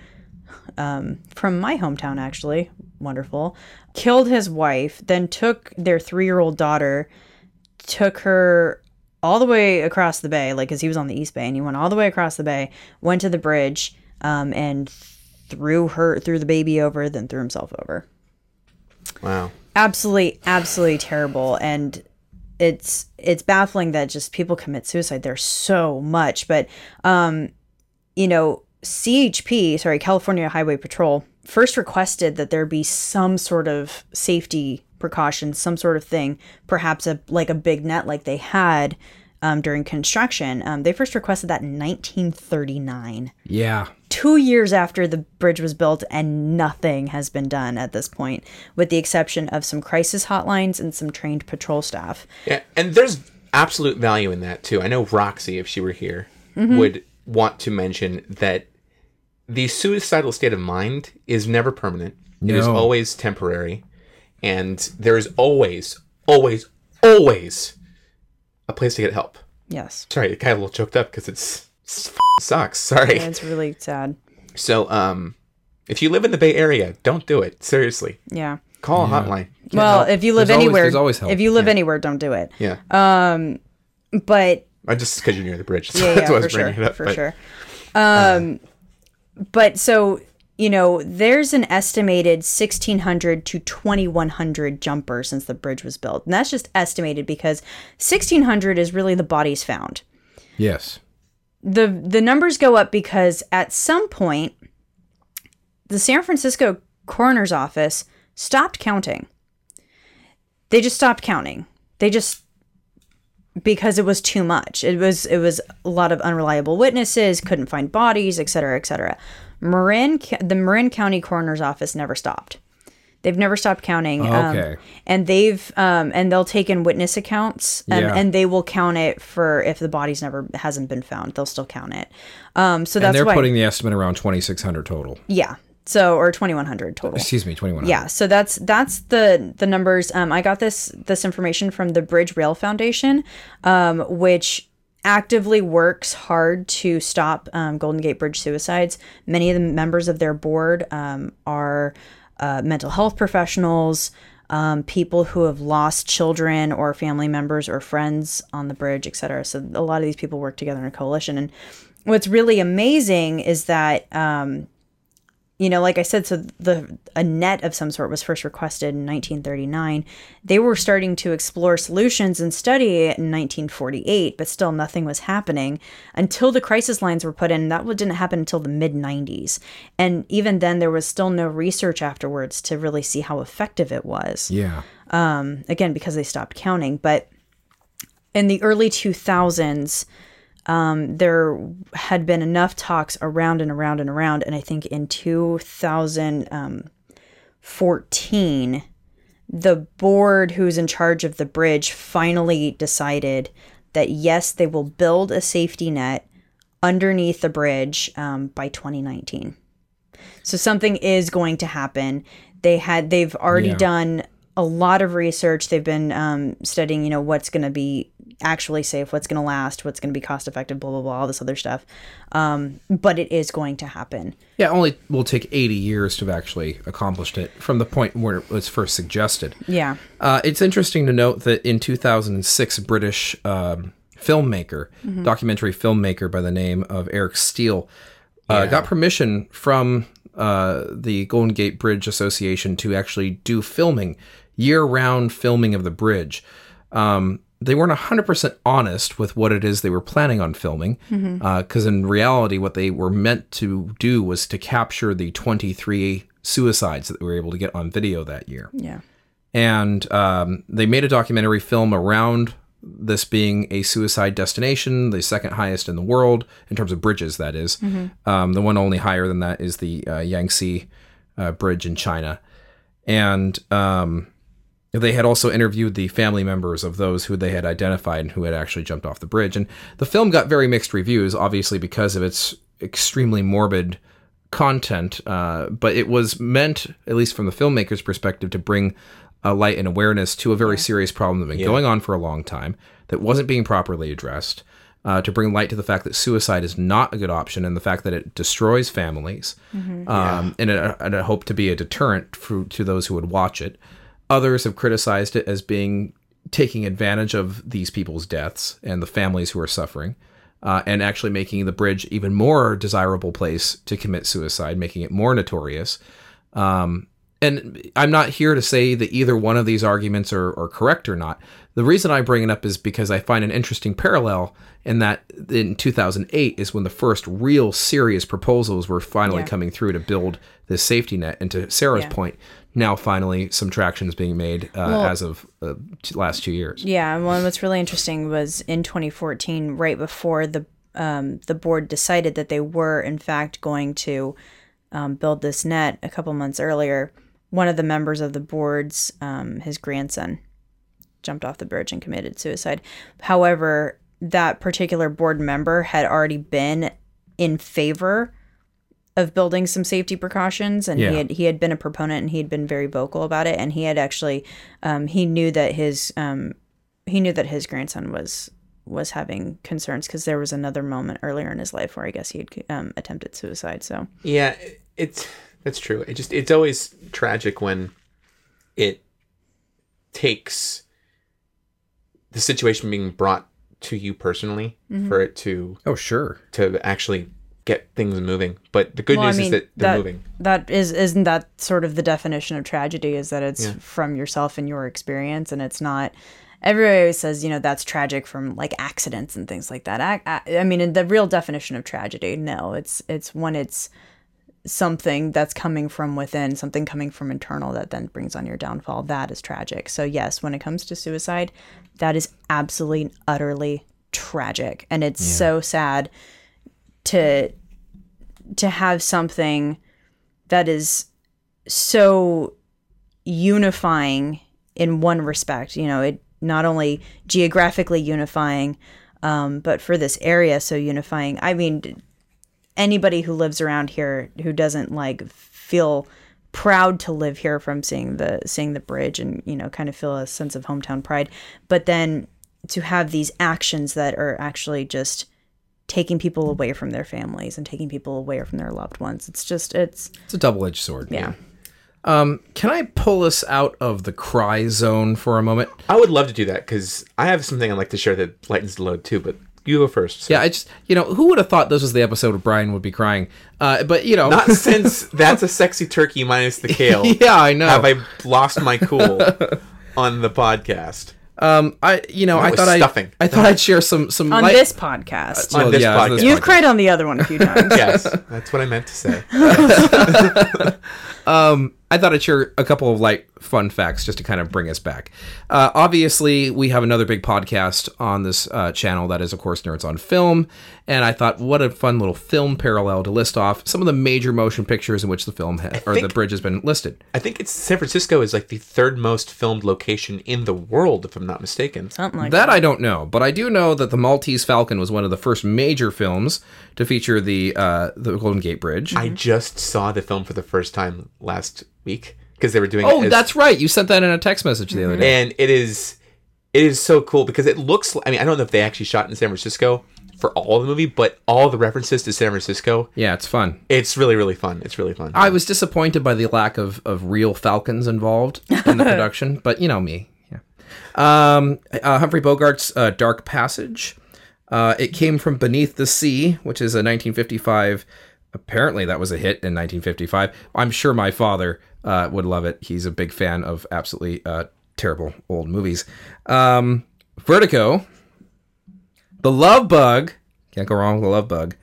Speaker 2: um from my hometown actually. Wonderful. Killed his wife then took their 3-year-old daughter took her all the way across the bay like cuz he was on the east bay and he went all the way across the bay went to the bridge um and threw her threw the baby over then threw himself over.
Speaker 3: Wow.
Speaker 2: absolutely absolutely terrible and it's it's baffling that just people commit suicide there's so much but um you know chp sorry california highway patrol first requested that there be some sort of safety precautions some sort of thing perhaps a like a big net like they had um, during construction um, they first requested that in 1939
Speaker 1: Yeah.
Speaker 2: two years after the bridge was built, and nothing has been done at this point, with the exception of some crisis hotlines and some trained patrol staff.
Speaker 3: Yeah, and there's absolute value in that too. I know Roxy, if she were here,
Speaker 2: Mm-hmm.
Speaker 3: would want to mention that the suicidal state of mind is never permanent. No. It is always temporary, and there is always, always, always a place to get help.
Speaker 2: Yes,
Speaker 3: Sorry, it got a little choked up because it's, it's f- sucks. Sorry.
Speaker 2: it's really sad.
Speaker 3: So, um, if you live in the Bay Area, don't do it. Seriously,
Speaker 2: Yeah.
Speaker 3: call a hotline.
Speaker 2: Well, if you live
Speaker 1: There's always-
Speaker 2: anywhere,
Speaker 1: there's always help.
Speaker 2: if you live anywhere, don't do it.
Speaker 3: Yeah, Um,
Speaker 2: But
Speaker 3: I just because you're near the bridge. So
Speaker 2: yeah,
Speaker 3: that's
Speaker 2: yeah,
Speaker 3: why I
Speaker 2: for
Speaker 3: was
Speaker 2: sure,
Speaker 3: bringing it up.
Speaker 2: for
Speaker 3: but-
Speaker 2: sure. Um, but so you know, there's an estimated 1,600 to 2,100 jumpers since the bridge was built, and that's just estimated because 1,600 is really the bodies found.
Speaker 1: Yes.
Speaker 2: the the numbers go up because at some point the San Francisco coroner's office stopped counting. They just stopped counting. They just because it was too much. It was it was a lot of unreliable witnesses, couldn't find bodies, etc., cetera, et cetera. Marin, the Marin County Coroner's Office never stopped. They've never stopped counting. um,
Speaker 1: Okay.
Speaker 2: and they've um, and they'll take in witness accounts and,
Speaker 1: Yeah.
Speaker 2: and they will count it for if the body's never hasn't been found. They'll still count it. Um, so
Speaker 1: and
Speaker 2: that's
Speaker 1: they're
Speaker 2: why.
Speaker 1: putting the estimate around 2,600 total.
Speaker 2: yeah. So or twenty one hundred total.
Speaker 1: Excuse me, 2,100.
Speaker 2: Yeah, so that's that's the the numbers. Um, I got this this information from the Bridge Rail Foundation, um, which actively works hard to stop um, Golden Gate Bridge suicides. Many of the members of their board um, are uh, mental health professionals, um, people who have lost children or family members or friends on the bridge, etc. So a lot of these people work together in a coalition. And what's really amazing is that um, you know, like I said, so the a net of some sort was first requested in 1939. They were starting to explore solutions and study it in 1948, but still nothing was happening until the crisis lines were put in. That didn't happen until the mid 90s, and even then, there was still no research afterwards to really see how effective it was
Speaker 1: Yeah.
Speaker 2: Um, again because they stopped counting but in the early 2000s um, there had been enough talks around and around and around and i think in 2014 the board who's in charge of the bridge finally decided that yes they will build a safety net underneath the bridge um, by 2019 so something is going to happen. They had they've already
Speaker 1: Yeah.
Speaker 2: done a lot of research. They've been um, studying, you know, what's going to be actually safe, what's going to last, what's going to be cost effective, blah blah blah, all this other stuff. Um, but it is going to happen.
Speaker 1: Yeah, only will take 80 years to have actually accomplished it from the point where it was first suggested.
Speaker 2: Yeah.
Speaker 1: Uh, it's interesting to note that in 2006, British um, filmmaker, documentary filmmaker by the name of Eric Steel, uh, got permission from uh, the Golden Gate Bridge Association to actually do filming, year-round filming of the bridge. Um, they weren't 100% honest with what it is they were planning on filming, because in reality, what they were meant to do was to capture the 23 suicides that they were able to get on video that year
Speaker 2: Yeah.
Speaker 1: and um, they made a documentary film around this being a suicide destination, the second highest in the world in terms of bridges. That is. Um, the one only higher than that is the uh, Yangtze uh, Bridge in China, and um, they had also interviewed the family members of those who they had identified and who had actually jumped off the bridge. And the film got very mixed reviews, obviously because of its extremely morbid content. Uh, but it was meant, at least from the filmmaker's perspective, to bring a light and awareness to a very serious problem that had been going on for a long time that wasn't being properly addressed. Uh, to bring light to the fact that suicide is not a good option and the fact that it destroys families, um, and, a, and a hope to be a deterrent for, to those who would watch it. Others have criticized it as being taking advantage of these people's deaths and the families who are suffering, uh, and actually making the bridge even more desirable place to commit suicide, making it more notorious. Um, and I'm not here to say that either one of these arguments are, are correct or not. The reason I bring it up is because I find an interesting parallel in that in 2008 is when the first real serious proposals were finally
Speaker 2: Yeah.
Speaker 1: coming through to build this safety net. And to Sarah's
Speaker 2: Yeah.
Speaker 1: point, now finally some traction is being made uh,
Speaker 2: Well-
Speaker 1: as of uh, t- last two years.
Speaker 2: Yeah, and well, what's really interesting was in 2014, right before the um, the board decided that they were in fact going to um, build this net. A couple months earlier, one of the members of the board's um, his grandson jumped off the bridge and committed suicide. However, that particular board member had already been in favor of building some safety precautions and
Speaker 1: Yeah.
Speaker 2: he had he had been a proponent and he had been very vocal about it and he had actually um, he knew that his um, he knew that his grandson was was having concerns because there was another moment earlier in his life where I guess he had um, attempted suicide. So
Speaker 3: Yeah, it's that's true. It just it's always tragic when it takes the situation being brought to you personally mm-hmm. for it to
Speaker 1: Oh, sure.
Speaker 3: to actually get things moving. But the good
Speaker 2: Well, I
Speaker 3: news
Speaker 2: mean,
Speaker 3: is that they're
Speaker 2: that-
Speaker 3: moving.
Speaker 2: that is isn't that sort of the definition of tragedy is that it's
Speaker 3: Yeah.
Speaker 2: from yourself and your experience and it's not everybody always says, you know, that's tragic from like accidents and things like that. I, I, I mean, in the real definition of tragedy, no, it's it's when it's something that's coming from within, something coming from internal that then brings on your downfall. That is tragic. So yes, when it comes to suicide, that is absolutely utterly tragic, and it's so sad to to have something that is so unifying in one respect. You know, it not only geographically unifying, um, but for this area, so unifying. I mean, anybody who lives around here who doesn't like feel proud to live here from seeing the seeing the bridge and you know kind of feel a sense of hometown pride but then to have these actions that are actually just taking people away from their families and taking people away from their loved ones it's just it's
Speaker 1: It's a double edged sword.
Speaker 2: yeah um,
Speaker 1: Can I pull us out of the cry zone for a moment?
Speaker 3: I would love to do that because I have something I'd like to share that lightens the load too. But you go first.
Speaker 1: Yeah, I just you know who would have thought this was the episode where Brian would be crying? Uh, but you know,
Speaker 3: Not since that's a sexy turkey minus the kale.
Speaker 1: yeah, I know.
Speaker 3: Have I lost my cool on the podcast?
Speaker 1: um, I you know I thought I
Speaker 3: stuffing.
Speaker 1: I thought I'd share some some
Speaker 2: on
Speaker 1: light-
Speaker 2: this podcast
Speaker 3: On this
Speaker 1: yeah,
Speaker 3: podcast.
Speaker 2: you've cried on the other one a few times
Speaker 3: Yes, that's what I meant to say.
Speaker 1: I thought I'd share a couple of light fun facts just to kind of bring us back. Uh, obviously, we have another big podcast on this uh, channel that is, of course, Nerds on Film. And I thought, what a fun little film parallel to list off some of the major motion pictures in which the film ha- or the bridge has been listed.
Speaker 3: I think it's San Francisco is like the third most filmed location in the world, if I'm not mistaken.
Speaker 2: something like
Speaker 1: That I don't know, but I do know that the Maltese Falcon was one of the first major films to feature the uh, the Golden Gate Bridge.
Speaker 3: I just saw the film for the first time last week because they were doing.
Speaker 1: oh,
Speaker 3: it as-
Speaker 1: that's right. You sent that in a text message the other day.
Speaker 3: and it is it is so cool because it looks. I mean, I don't know if they actually shot in San Francisco for all the movie, but all the references to San Francisco,
Speaker 1: Yeah, it's fun.
Speaker 3: it's really really fun. It's really fun.
Speaker 1: I was disappointed by the lack of, of real falcons involved in the production, but you know me. Yeah. Um, uh, Humphrey Bogart's uh, Dark Passage. Uh, it came from Beneath the Sea, which is a 1955. Apparently, that was a hit in 1955. I'm sure my father uh, would love it. He's a big fan of absolutely uh, terrible old movies. Um, Vertigo. The Love Bug. Can't go wrong with the Love Bug.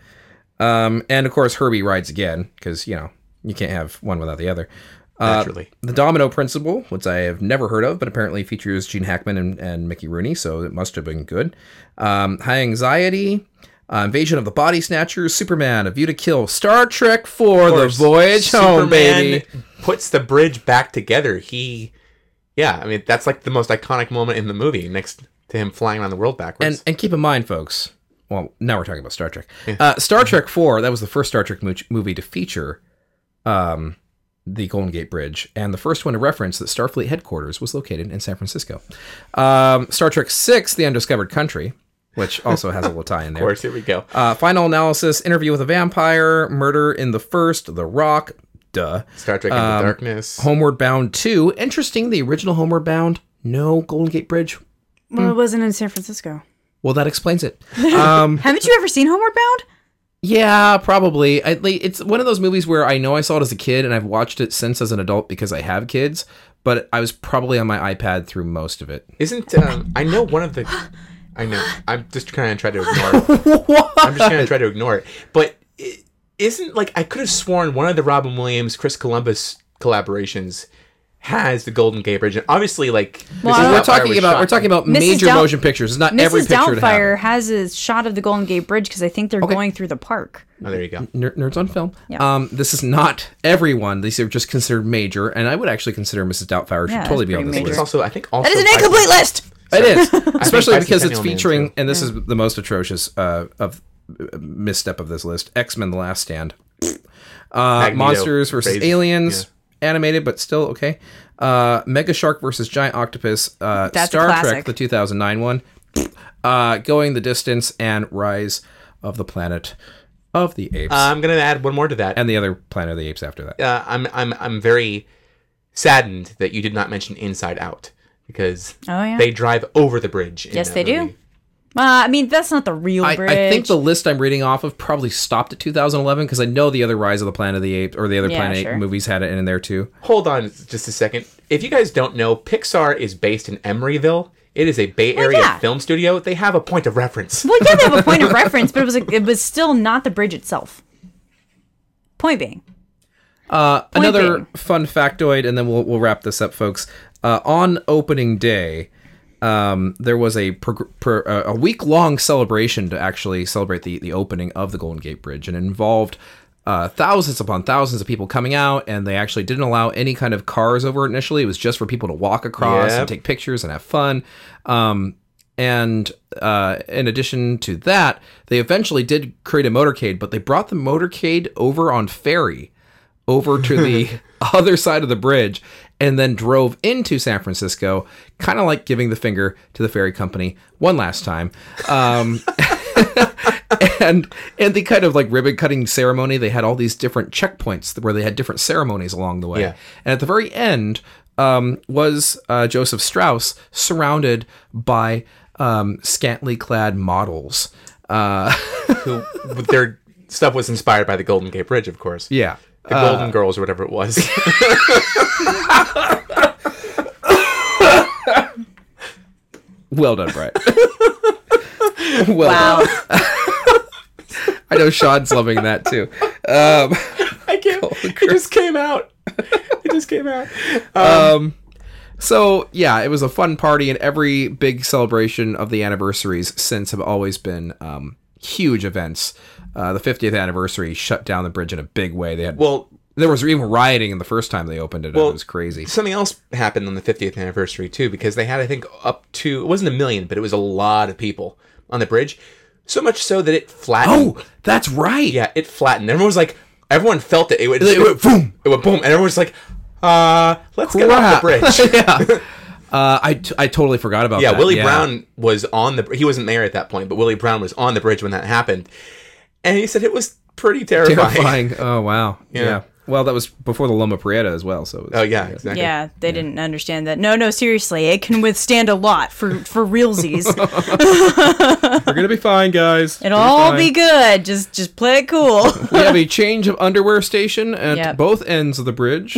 Speaker 1: Um, and of course, Herbie rides again because you know you can't have one without the other. Uh,
Speaker 3: Naturally.
Speaker 1: the Domino Principle, which I have never heard of, but apparently features Gene Hackman and, and Mickey Rooney, so it must have been good. Um, High Anxiety, uh, Invasion of the Body Snatchers, Superman, A View to Kill, Star Trek Four The Voyage Home, baby.
Speaker 3: puts the bridge back together. He, yeah, I mean that's like the most iconic moment in the movie, next to him flying around the world backwards.
Speaker 1: And and keep in mind, folks. Well, now we're talking about Star Trek. Uh, Star Trek Four. That was the first Star Trek mo- movie to feature um, the Golden Gate Bridge, and the first one to reference that Starfleet headquarters was located in San Francisco. Um, Star Trek Six: The Undiscovered Country, which also has a little tie in there.
Speaker 3: of
Speaker 1: there.
Speaker 3: course, here we go.
Speaker 1: Uh, final analysis: Interview with a Vampire, Murder in the First, The Rock. Duh.
Speaker 3: Star Trek Into
Speaker 1: um,
Speaker 3: Darkness.
Speaker 1: Homeward Bound 2. Interesting, the original Homeward Bound, no Golden Gate Bridge.
Speaker 2: well it wasn't in san francisco
Speaker 1: Well, that explains it. Um,
Speaker 2: haven't you ever seen homeward bound
Speaker 1: Yeah, probably. I, like, it's one of those movies where I know I saw it as a kid and I've watched it since as an adult because I have kids, but I was probably on my iPad through most of it.
Speaker 3: Isn't um, I know one of the. I know. I'm just trying to try to ignore it. I'm just going to try to ignore it. But it isn't like I could have sworn one of the Robin Williams, Chris Columbus collaborations has the Golden Gate Bridge, and obviously, like
Speaker 2: Well,
Speaker 1: we're
Speaker 3: Doubtfire
Speaker 1: talking about we're talking about
Speaker 2: Mrs.
Speaker 1: major
Speaker 2: Doubt-
Speaker 1: motion pictures. It's not every
Speaker 2: mrs
Speaker 1: picture to have.
Speaker 2: doubtfire has a shot of the golden gate bridge because i think they're going through the park
Speaker 3: Oh, there you go.
Speaker 1: Ner- Nerds on film.
Speaker 2: Yeah.
Speaker 1: Um, this is not everyone. These are just considered major, and I would actually consider Mrs. Doubtfire should
Speaker 2: Yeah,
Speaker 1: totally be on this
Speaker 3: I think
Speaker 1: list.
Speaker 3: it's also. I think also.
Speaker 2: that is an
Speaker 3: Bicentennial-
Speaker 2: incomplete list
Speaker 1: It is, especially
Speaker 3: Bicentennial
Speaker 1: because it's featuring, and this is the most atrocious uh, of uh, misstep of this list: X Men: The Last Stand, uh, Monsters versus
Speaker 3: crazy.
Speaker 1: Aliens, animated but still okay. Uh, Mega Shark versus Giant Octopus, uh,
Speaker 2: That's a
Speaker 1: Star Trek, the 2009 one, uh, Going the Distance, and Rise of the Planet of the Apes,
Speaker 3: Uh, I'm gonna add one more to that.
Speaker 1: and the other Planet of the Apes after that.
Speaker 3: uh, I'm I'm I'm very saddened that you did not mention Inside Out because
Speaker 2: Oh, yeah.
Speaker 3: they drive over the bridge.
Speaker 2: Yes,
Speaker 3: that
Speaker 2: they do.
Speaker 3: movie.
Speaker 2: uh, i mean that's not the real
Speaker 1: I,
Speaker 2: bridge
Speaker 1: I think the list I'm reading off of probably stopped at 2011 because I know the other Rise of the Planet of the Apes or the other
Speaker 2: Yeah,
Speaker 1: Planet
Speaker 2: sure.
Speaker 1: Ape movies had it in there too.
Speaker 3: Hold on just a second. If you guys don't know, Pixar is based in Emeryville. It is a Bay Area
Speaker 2: yeah.
Speaker 3: film studio. They have a point of reference.
Speaker 2: Well, yeah, they have a point of reference, but it was like, it was still not the bridge itself. Point being,
Speaker 1: Uh, another
Speaker 2: being.
Speaker 1: fun factoid, and then we'll we'll wrap this up, folks. Uh, on opening day, um, there was a per, uh, a week long celebration to actually celebrate the the opening of the Golden Gate Bridge, and it involved. Uh, thousands upon thousands of people coming out, and they actually didn't allow any kind of cars over initially. It was just for people to walk across
Speaker 3: Yep.
Speaker 1: and take pictures and have fun. Um, and uh, in addition to that, they eventually did create a motorcade, but they brought the motorcade over on ferry over to the other side of the bridge and then drove into San Francisco, kind of like giving the finger to the ferry company one last time. Um, and and the kind of like ribbon cutting ceremony, they had all these different checkpoints where they had different ceremonies along the way.
Speaker 3: Yeah.
Speaker 1: And at the very end um, was uh, Joseph Strauss surrounded by um, scantily clad models. Uh,
Speaker 3: Who their stuff was inspired by the Golden Gate Bridge, of course.
Speaker 1: yeah.
Speaker 3: The Golden Girls or whatever it was.
Speaker 1: Well done, Brett. well
Speaker 2: wow.
Speaker 1: done. I know Sean's loving that too. Um,
Speaker 3: I can't. It just came out. It just came out.
Speaker 1: um, so yeah, it was a fun party, and every big celebration of the anniversaries since have always been um, huge events. Uh, the 50th anniversary shut down the bridge in a big way. They had
Speaker 3: Well,
Speaker 1: there was even rioting in the first time they opened it.
Speaker 3: Well,
Speaker 1: it was crazy.
Speaker 3: something else happened on the 50th anniversary too because they had I think up to it wasn't a million but it was a lot of people on the bridge so much so that it flattened
Speaker 1: Oh, that's right.
Speaker 3: yeah it flattened everyone was like everyone felt it it went,
Speaker 1: It went boom.
Speaker 3: it went boom and everyone was like uh let's get off the
Speaker 1: Crap.
Speaker 3: bridge
Speaker 1: Uh, I, t- I totally forgot about
Speaker 3: yeah
Speaker 1: that.
Speaker 3: Willie Brown was on the he wasn't there at that point but Willie Brown was on the bridge when that happened and he said it was pretty terrifying,
Speaker 1: Terrifying. Oh wow. Yeah. Well, that was before the Loma Prieta as well. So it was,
Speaker 3: oh yeah exactly
Speaker 2: Yeah, they didn't understand that. No, no, seriously, it can withstand a lot for for realsies.
Speaker 1: we're gonna be fine, guys.
Speaker 2: It'll
Speaker 1: We're
Speaker 2: all
Speaker 1: fine.
Speaker 2: be good. Just just play it cool.
Speaker 1: We have a change of underwear station at
Speaker 2: Yep.
Speaker 1: both ends of the bridge.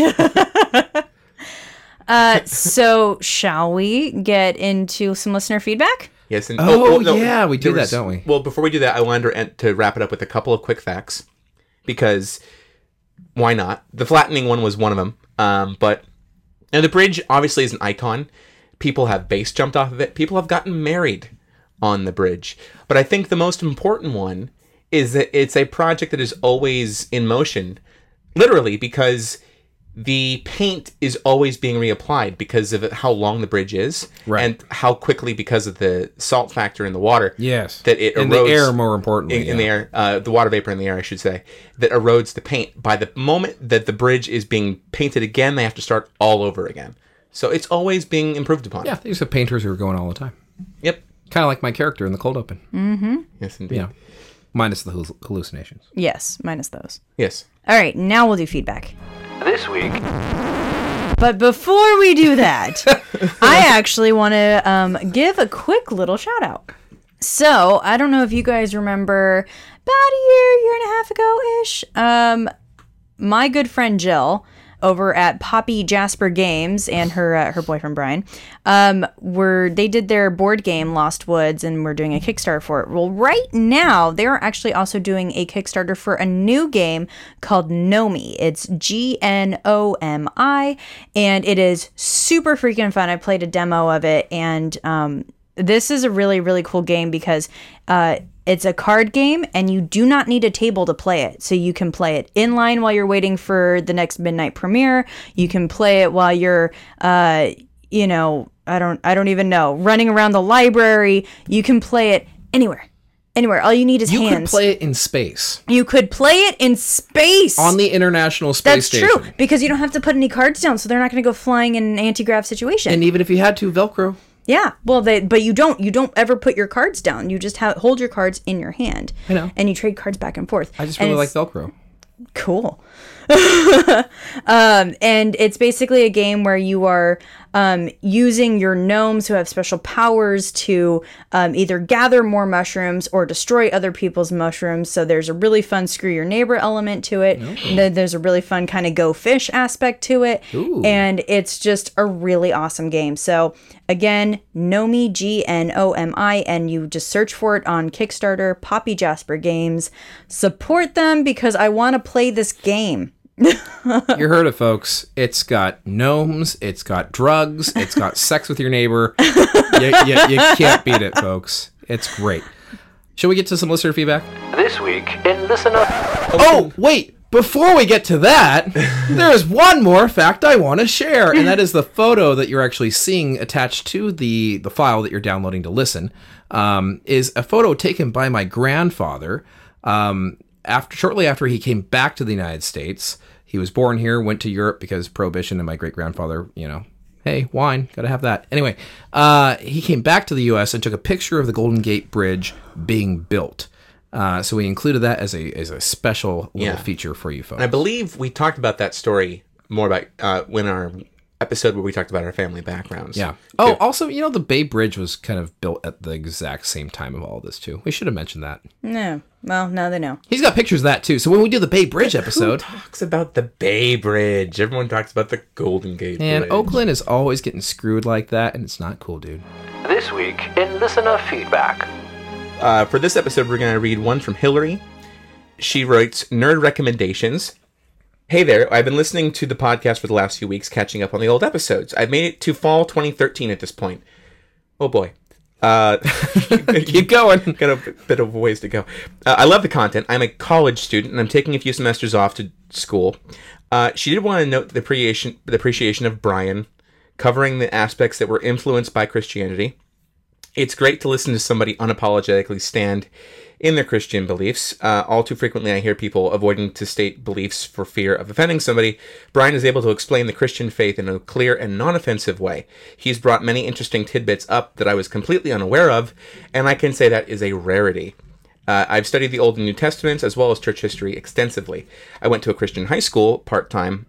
Speaker 2: Uh, so shall we get into some listener feedback?
Speaker 3: Yes. And,
Speaker 1: Oh, yeah, we do
Speaker 3: there
Speaker 1: that, don't we?
Speaker 3: Well, before we do that, I wanted to, to wrap it up with a couple of quick facts because why not? The flattening one was one of them. Um, but and the bridge obviously is an icon. People have base jumped off of it. People have gotten married on the bridge. But I think the most important one is that it's a project that is always in motion, literally because the paint is always being reapplied because of how long the bridge is
Speaker 1: Right.
Speaker 3: and how quickly because of the salt factor in the water
Speaker 1: Yes.
Speaker 3: that it
Speaker 1: in
Speaker 3: erodes
Speaker 1: the air, more importantly.
Speaker 3: in, in the air uh, the water vapor in the air i should say that erodes the paint by the moment that the bridge is being painted again they have to start all over again so it's always being improved upon
Speaker 1: yeah, these are painters who are going all the time.
Speaker 3: yep
Speaker 1: Kind of like my character in the cold open. Mm-hmm.
Speaker 3: Yes indeed
Speaker 1: Yeah. Minus the halluc- hallucinations.
Speaker 2: Yes, minus those.
Speaker 3: yes
Speaker 2: All right, now we'll do feedback.
Speaker 4: This week,
Speaker 2: But before we do that, I actually want to um, give a quick little shout out. So I don't know if you guys remember about a year, year and a half ago ish. Um, my good friend Jill over at Poppy Jasper Games and her uh, her boyfriend Brian um, were they did their board game Lost Woods and we're doing a Kickstarter for it. Well, right now they are actually also doing a Kickstarter for a new game called Gnomi. It's G N O M I, and it is super freaking fun. I played a demo of it, and um, this is a really really cool game because uh, it's a card game and you do not need a table to play it. So you can play it in line while you're waiting for the next midnight premiere. You can play it while you're uh, you know i don't i don't even know running around the library. You can play it anywhere anywhere. All you need is
Speaker 1: You
Speaker 2: hands.
Speaker 1: You could play it in space.
Speaker 2: You could play it in space.
Speaker 1: On the International Space
Speaker 2: that's
Speaker 1: Station.
Speaker 2: That's true because you don't have to put any cards down so they're not going to go flying in an anti-grav situation.
Speaker 1: And even if you had to, Velcro.
Speaker 2: Yeah, well, they but you don't you don't ever put your cards down. You just have hold your cards in your hand.
Speaker 1: I know.
Speaker 2: and you trade cards back and forth.
Speaker 1: I just really like Velcro.
Speaker 2: cool. um, and it's basically a game where you are um, using your gnomes who have special powers to um, either gather more mushrooms or destroy other people's mushrooms. So there's a really fun screw your neighbor element to it. Th- There's a really fun kind of go fish aspect to it. And it's just a really awesome game. So again, Gnomi, G N O M I, and you just search for it on Kickstarter, Poppy Jasper Games. Support them because I want to play this game.
Speaker 1: You heard it, folks. It's got gnomes. It's got drugs. It's got sex with your neighbor. You, you, you can't beat it, folks. It's great. Shall we get to some listener feedback?
Speaker 4: This week in Listen Up.
Speaker 1: Oh, wait. Before we get to that, there is one more fact I want to share, and that is the photo that you're actually seeing attached to the, the file that you're downloading to listen. Um, is a photo taken by my grandfather um, after shortly after he came back to the United States. He was born here, went to Europe because prohibition, and my great grandfather, you know, hey, wine, gotta have that. Anyway, uh, he came back to the U.S. and took a picture of the Golden Gate Bridge being built. Uh, so we included that as a as a special little
Speaker 3: Yeah.
Speaker 1: feature for you folks.
Speaker 3: I believe we talked about that story more about uh, when our episode where we talked about our family backgrounds.
Speaker 1: yeah. Oh, also, you know, the Bay Bridge was kind of built at the exact same time of all this too. We should have mentioned that.
Speaker 2: No. Well, now they know.
Speaker 1: He's got pictures of that too. So when we do the Bay Bridge
Speaker 3: Who
Speaker 1: episode,
Speaker 3: talks about the Bay Bridge? Everyone talks about the Golden Gate
Speaker 1: and
Speaker 3: Bridge.
Speaker 1: Oakland is always getting screwed like that, and it's not cool, dude.
Speaker 4: This week in Listener Feedback.
Speaker 3: Uh, for this episode, we're going to read one from Hillary. She writes Nerd Recommendations. Hey there, I've been listening to the podcast for the last few weeks, catching up on the old episodes. I've made it to fall 2013 at this point. Oh boy. Uh,
Speaker 1: Keep going.
Speaker 3: got a bit- of ways to go. Uh, I love the content. I'm a college student and I'm taking a few semesters off to school. Uh, she did want to note the appreciation, the appreciation of Brian, covering the aspects that were influenced by Christianity. It's great to listen to somebody unapologetically stand in their Christian beliefs. Uh, all too frequently, I hear people avoiding to state beliefs for fear of offending somebody. Brian is able to explain the Christian faith in a clear and non offensive way. He's brought many interesting tidbits up that I was completely unaware of, and I can say that is a rarity. Uh, I've studied the Old and New Testaments as well as church history extensively. I went to a Christian high school part time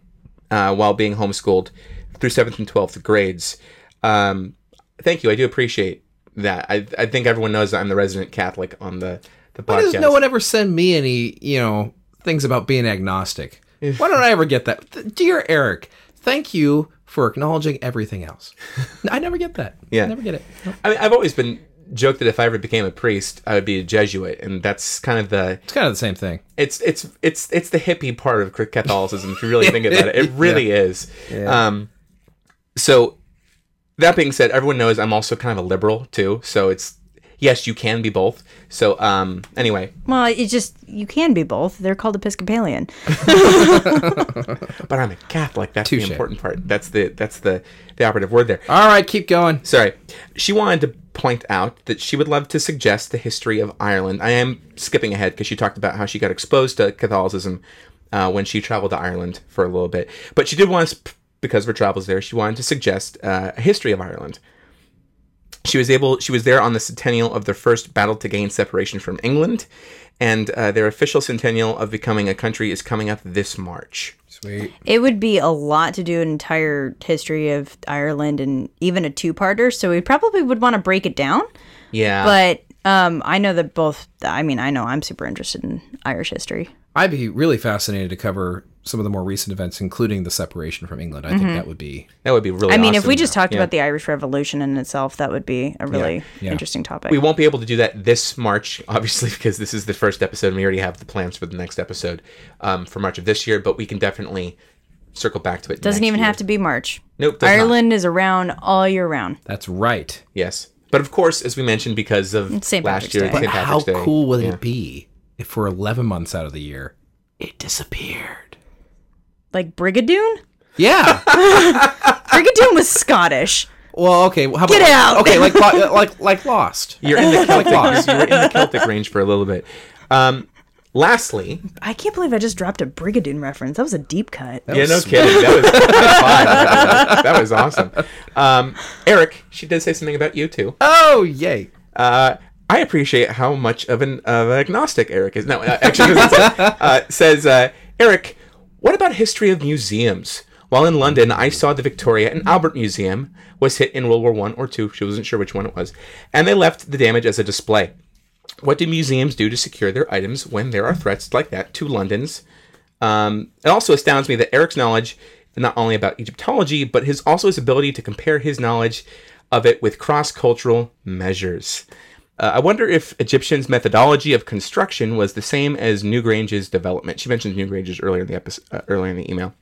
Speaker 3: uh, while being homeschooled through seventh and twelfth grades. Um, thank you. I do appreciate that. I, I think everyone knows that I'm the resident Catholic on the the
Speaker 1: Why does no one ever send me any, you know, things about being agnostic? Why don't I ever get that? Dear Eric, thank you for acknowledging everything else. I never get that.
Speaker 3: Yeah.
Speaker 1: I never get it. Nope.
Speaker 3: I mean, I've always been joked that if I ever became a priest, I would be a Jesuit, and that's kind of the
Speaker 1: It's kind of the same thing.
Speaker 3: it's it's it's it's the hippie part of Catholicism. If you really think about it, it really is. Um, so that being said, everyone knows I'm also kind of a liberal too. So it's yes, you can be both. So um, anyway,
Speaker 2: Well, it's just you can be both. They're called Episcopalian.
Speaker 3: but I'm a Catholic. That's
Speaker 1: Touche.
Speaker 3: the important part. That's the that's the the operative word there.
Speaker 1: All right, keep going.
Speaker 3: Sorry. She wanted to point out that she would love to suggest the history of Ireland. I am skipping ahead because she talked about how she got exposed to Catholicism uh, when she traveled to Ireland for a little bit. But she did want to, because of her travels there, she wanted to suggest uh, a history of Ireland. She was able. She was there on the centennial of their first battle to gain separation from England, and uh, their official centennial of becoming a country is coming up this March.
Speaker 1: Sweet.
Speaker 2: It would be a lot to do an entire history of Ireland and even a two-parter. So we probably would want to break it down.
Speaker 3: Yeah,
Speaker 2: But um, I know that both. I mean, I know I'm super interested in Irish history.
Speaker 1: I'd be really fascinated to cover some of the more recent events, including the separation from England. I think that would be.
Speaker 3: that would be really.
Speaker 2: I mean, if we just talked
Speaker 3: Yeah.
Speaker 2: about the Irish Revolution in itself, that would be a really
Speaker 1: Yeah.
Speaker 2: interesting topic.
Speaker 3: We won't be able to do that this March, obviously, because this is the first episode and we already have the plans for the next episode um, for March of this year, but we can definitely circle back to it.
Speaker 2: Doesn't
Speaker 3: next
Speaker 2: even
Speaker 3: year.
Speaker 2: have to be March.
Speaker 3: Nope, does not.
Speaker 2: Ireland is around all year round.
Speaker 1: That's right.
Speaker 3: Yes. But of course, as we mentioned, because of
Speaker 2: St.
Speaker 3: last
Speaker 2: Patrick's
Speaker 3: year,
Speaker 2: Day.
Speaker 3: St.
Speaker 1: But
Speaker 3: Patrick's
Speaker 1: how
Speaker 3: Day.
Speaker 1: cool would
Speaker 3: Yeah.
Speaker 1: it be if for 11 months out of the year, it disappeared?
Speaker 2: Like Brigadoon?
Speaker 1: Yeah.
Speaker 2: Brigadoon was Scottish.
Speaker 1: well, okay. well, How
Speaker 2: Get
Speaker 1: about,
Speaker 2: out!
Speaker 1: Okay, like like like Lost.
Speaker 3: You're in the Celtic,
Speaker 1: Lost.
Speaker 3: you were in the Celtic range for a little bit. Um, lastly,
Speaker 2: I can't believe I just dropped a Brigadoon reference. That was a deep cut.
Speaker 3: yeah, no kidding. That was high five. That was awesome. Um, Eric, she did say something about you too.
Speaker 1: Oh, yay.
Speaker 3: Uh, I appreciate how much of an agnostic Eric is. No, uh, actually, uh, says uh, Eric. What about history of museums? While in London, I saw the Victoria and Albert Museum was hit in World War One or two. She wasn't sure which one it was, and they left the damage as a display. What do museums do to secure their items when there are threats like that to London's? Um, it also astounds me that Eric's knowledge not only about Egyptology, but his also his ability to compare his knowledge of it with cross-cultural measures. Uh, I wonder if Egyptians' methodology of construction was the same as Newgrange's development. She mentioned Newgrange's earlier in the episode, uh, earlier in the email.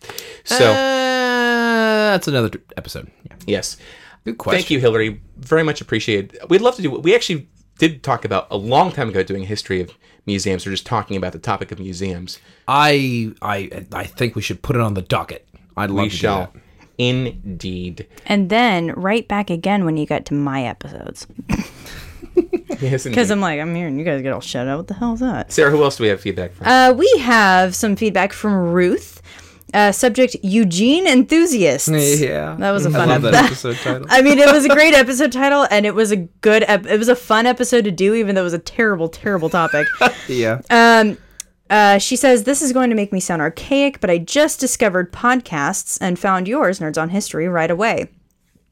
Speaker 3: So
Speaker 1: Uh, that's another t- episode. Yeah.
Speaker 3: yes,
Speaker 1: Good question.
Speaker 3: thank you, Hillary. Very much appreciated. We'd love to do. We actually did talk about a long time ago doing a history of museums, or just talking about the topic of museums.
Speaker 1: I I I think we should put it on the docket. I'd love
Speaker 3: We
Speaker 1: to
Speaker 3: shall
Speaker 1: do that.
Speaker 3: indeed.
Speaker 2: And then right back again when you get to my episodes.
Speaker 3: Yes,
Speaker 2: Because. I'm like, I'm hearing you guys get all shut out. What the hell is that?
Speaker 3: Sarah, who else do we have feedback from?
Speaker 2: Uh, we have some feedback from Ruth. Uh, subject Eugene enthusiasts.
Speaker 1: Yeah,
Speaker 2: That was a fun
Speaker 1: love
Speaker 2: ep-
Speaker 1: that episode title.
Speaker 2: I mean, it was a great episode title, and it was a good. Ep- it was a fun episode to do, even though it was a terrible, terrible topic.
Speaker 1: yeah, Um.
Speaker 2: Uh, she says, This is going to make me sound archaic, but I just discovered podcasts and found yours, Nerds on History, right away.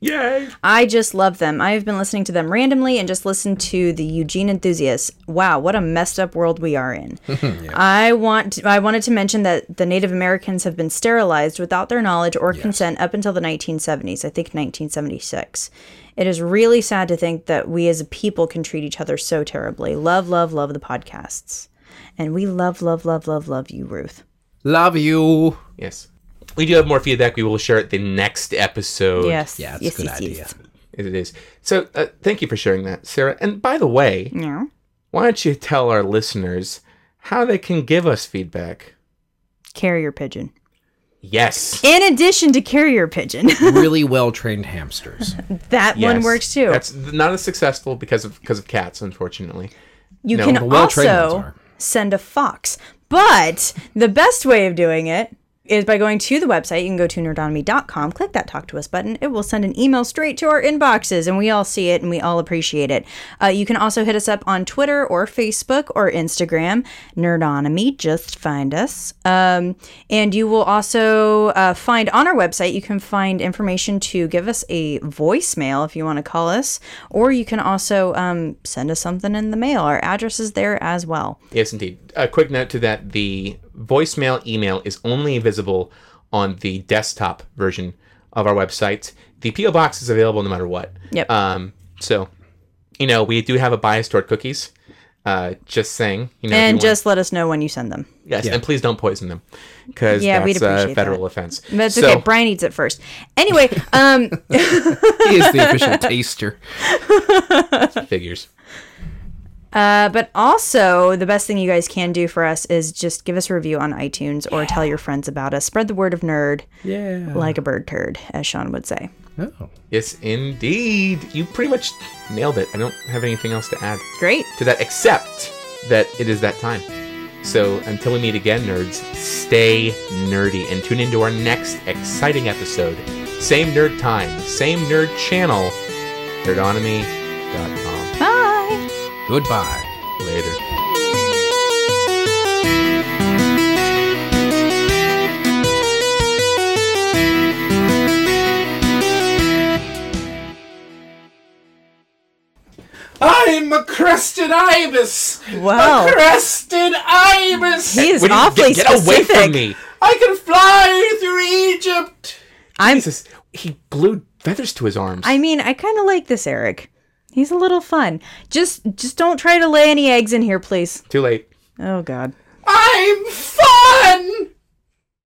Speaker 3: Yay!
Speaker 2: I just love them. I have been listening to them randomly and just listened to the Eugene enthusiasts. Wow, what a messed up world we are in. I want to, I wanted to mention that the Native Americans have been sterilized without their knowledge or consent up until the 1970s. I think 1976. It is really sad to think that we as a people can treat each other so terribly. Love, love, love the podcasts. And we love, love, love, love, love you, Ruth.
Speaker 1: love you.
Speaker 3: Yes. We do have more feedback. We will share it the next episode.
Speaker 2: Yes.
Speaker 1: Yeah, it's
Speaker 2: yes,
Speaker 1: a good
Speaker 2: yes,
Speaker 1: idea.
Speaker 2: yes.
Speaker 3: It is. So, uh, thank you for sharing that, Sarah. And by the way,
Speaker 2: Yeah.
Speaker 3: why don't you tell our listeners how they can give us feedback?
Speaker 2: Carrier pigeon.
Speaker 3: Yes.
Speaker 2: In addition to carrier pigeon,
Speaker 1: really well trained hamsters.
Speaker 2: that one works too.
Speaker 3: That's not as successful because of because of cats, unfortunately.
Speaker 2: You
Speaker 3: No,
Speaker 2: can
Speaker 3: the
Speaker 1: well-trained ones
Speaker 2: also send a fox. But the best way of doing it is by going to the website. You can go to nerdonomy.com, click that talk to us button. It will send an email straight to our inboxes, and we all see it and we all appreciate it. Uh, you can also hit us up on Twitter or Facebook or Instagram, Nerdonomy. Just find us. Um, and you will also uh, find on our website, you can find information to give us a voicemail if you want to call us, or you can also um, send us something in the mail. Our address is there as well.
Speaker 3: Yes, indeed. A quick note to that: the voicemail email is only visible on the desktop version of our website. The PO box is available no matter what.
Speaker 2: Yep.
Speaker 3: Um. So, you know, we do have a bias toward cookies. Uh, just saying. You know, if you
Speaker 2: and
Speaker 3: want-
Speaker 2: just let us know when you send them.
Speaker 3: yes, and please don't poison them, because
Speaker 2: Yeah, we'd
Speaker 3: that's a
Speaker 2: appreciate
Speaker 3: federal
Speaker 2: that.
Speaker 3: offense.
Speaker 2: That's
Speaker 3: So-
Speaker 2: okay. Brian eats it first. Anyway, um,
Speaker 1: he is the official taster.
Speaker 3: figures.
Speaker 2: Uh, but also the best thing you guys can do for us is just give us a review on iTunes or tell your friends about us. Spread the word of nerd
Speaker 1: Yeah.
Speaker 2: like a bird turd, as Sean would say.
Speaker 1: Oh.
Speaker 3: Yes, indeed. You pretty much nailed it. I don't have anything else to add.
Speaker 2: Great.
Speaker 3: to that except that it is that time. So until we meet again, nerds, stay nerdy and tune into our next exciting episode. Same nerd time, same nerd channel, nerdonomy.com.
Speaker 2: Bye.
Speaker 1: Goodbye.
Speaker 3: Later.
Speaker 1: I'm a crested ibis.
Speaker 2: Wow.
Speaker 1: crested ibis.
Speaker 2: He is
Speaker 3: What do you-
Speaker 2: awfully
Speaker 3: get, get away from me!
Speaker 1: I can fly through Egypt.
Speaker 2: I'm.
Speaker 3: Jesus, he glued feathers to his arms.
Speaker 2: I mean, I kind of like this, Eric. He's a little fun. Just, just don't try to lay any eggs in here, please.
Speaker 3: Too late.
Speaker 2: Oh God.
Speaker 1: I'm fun.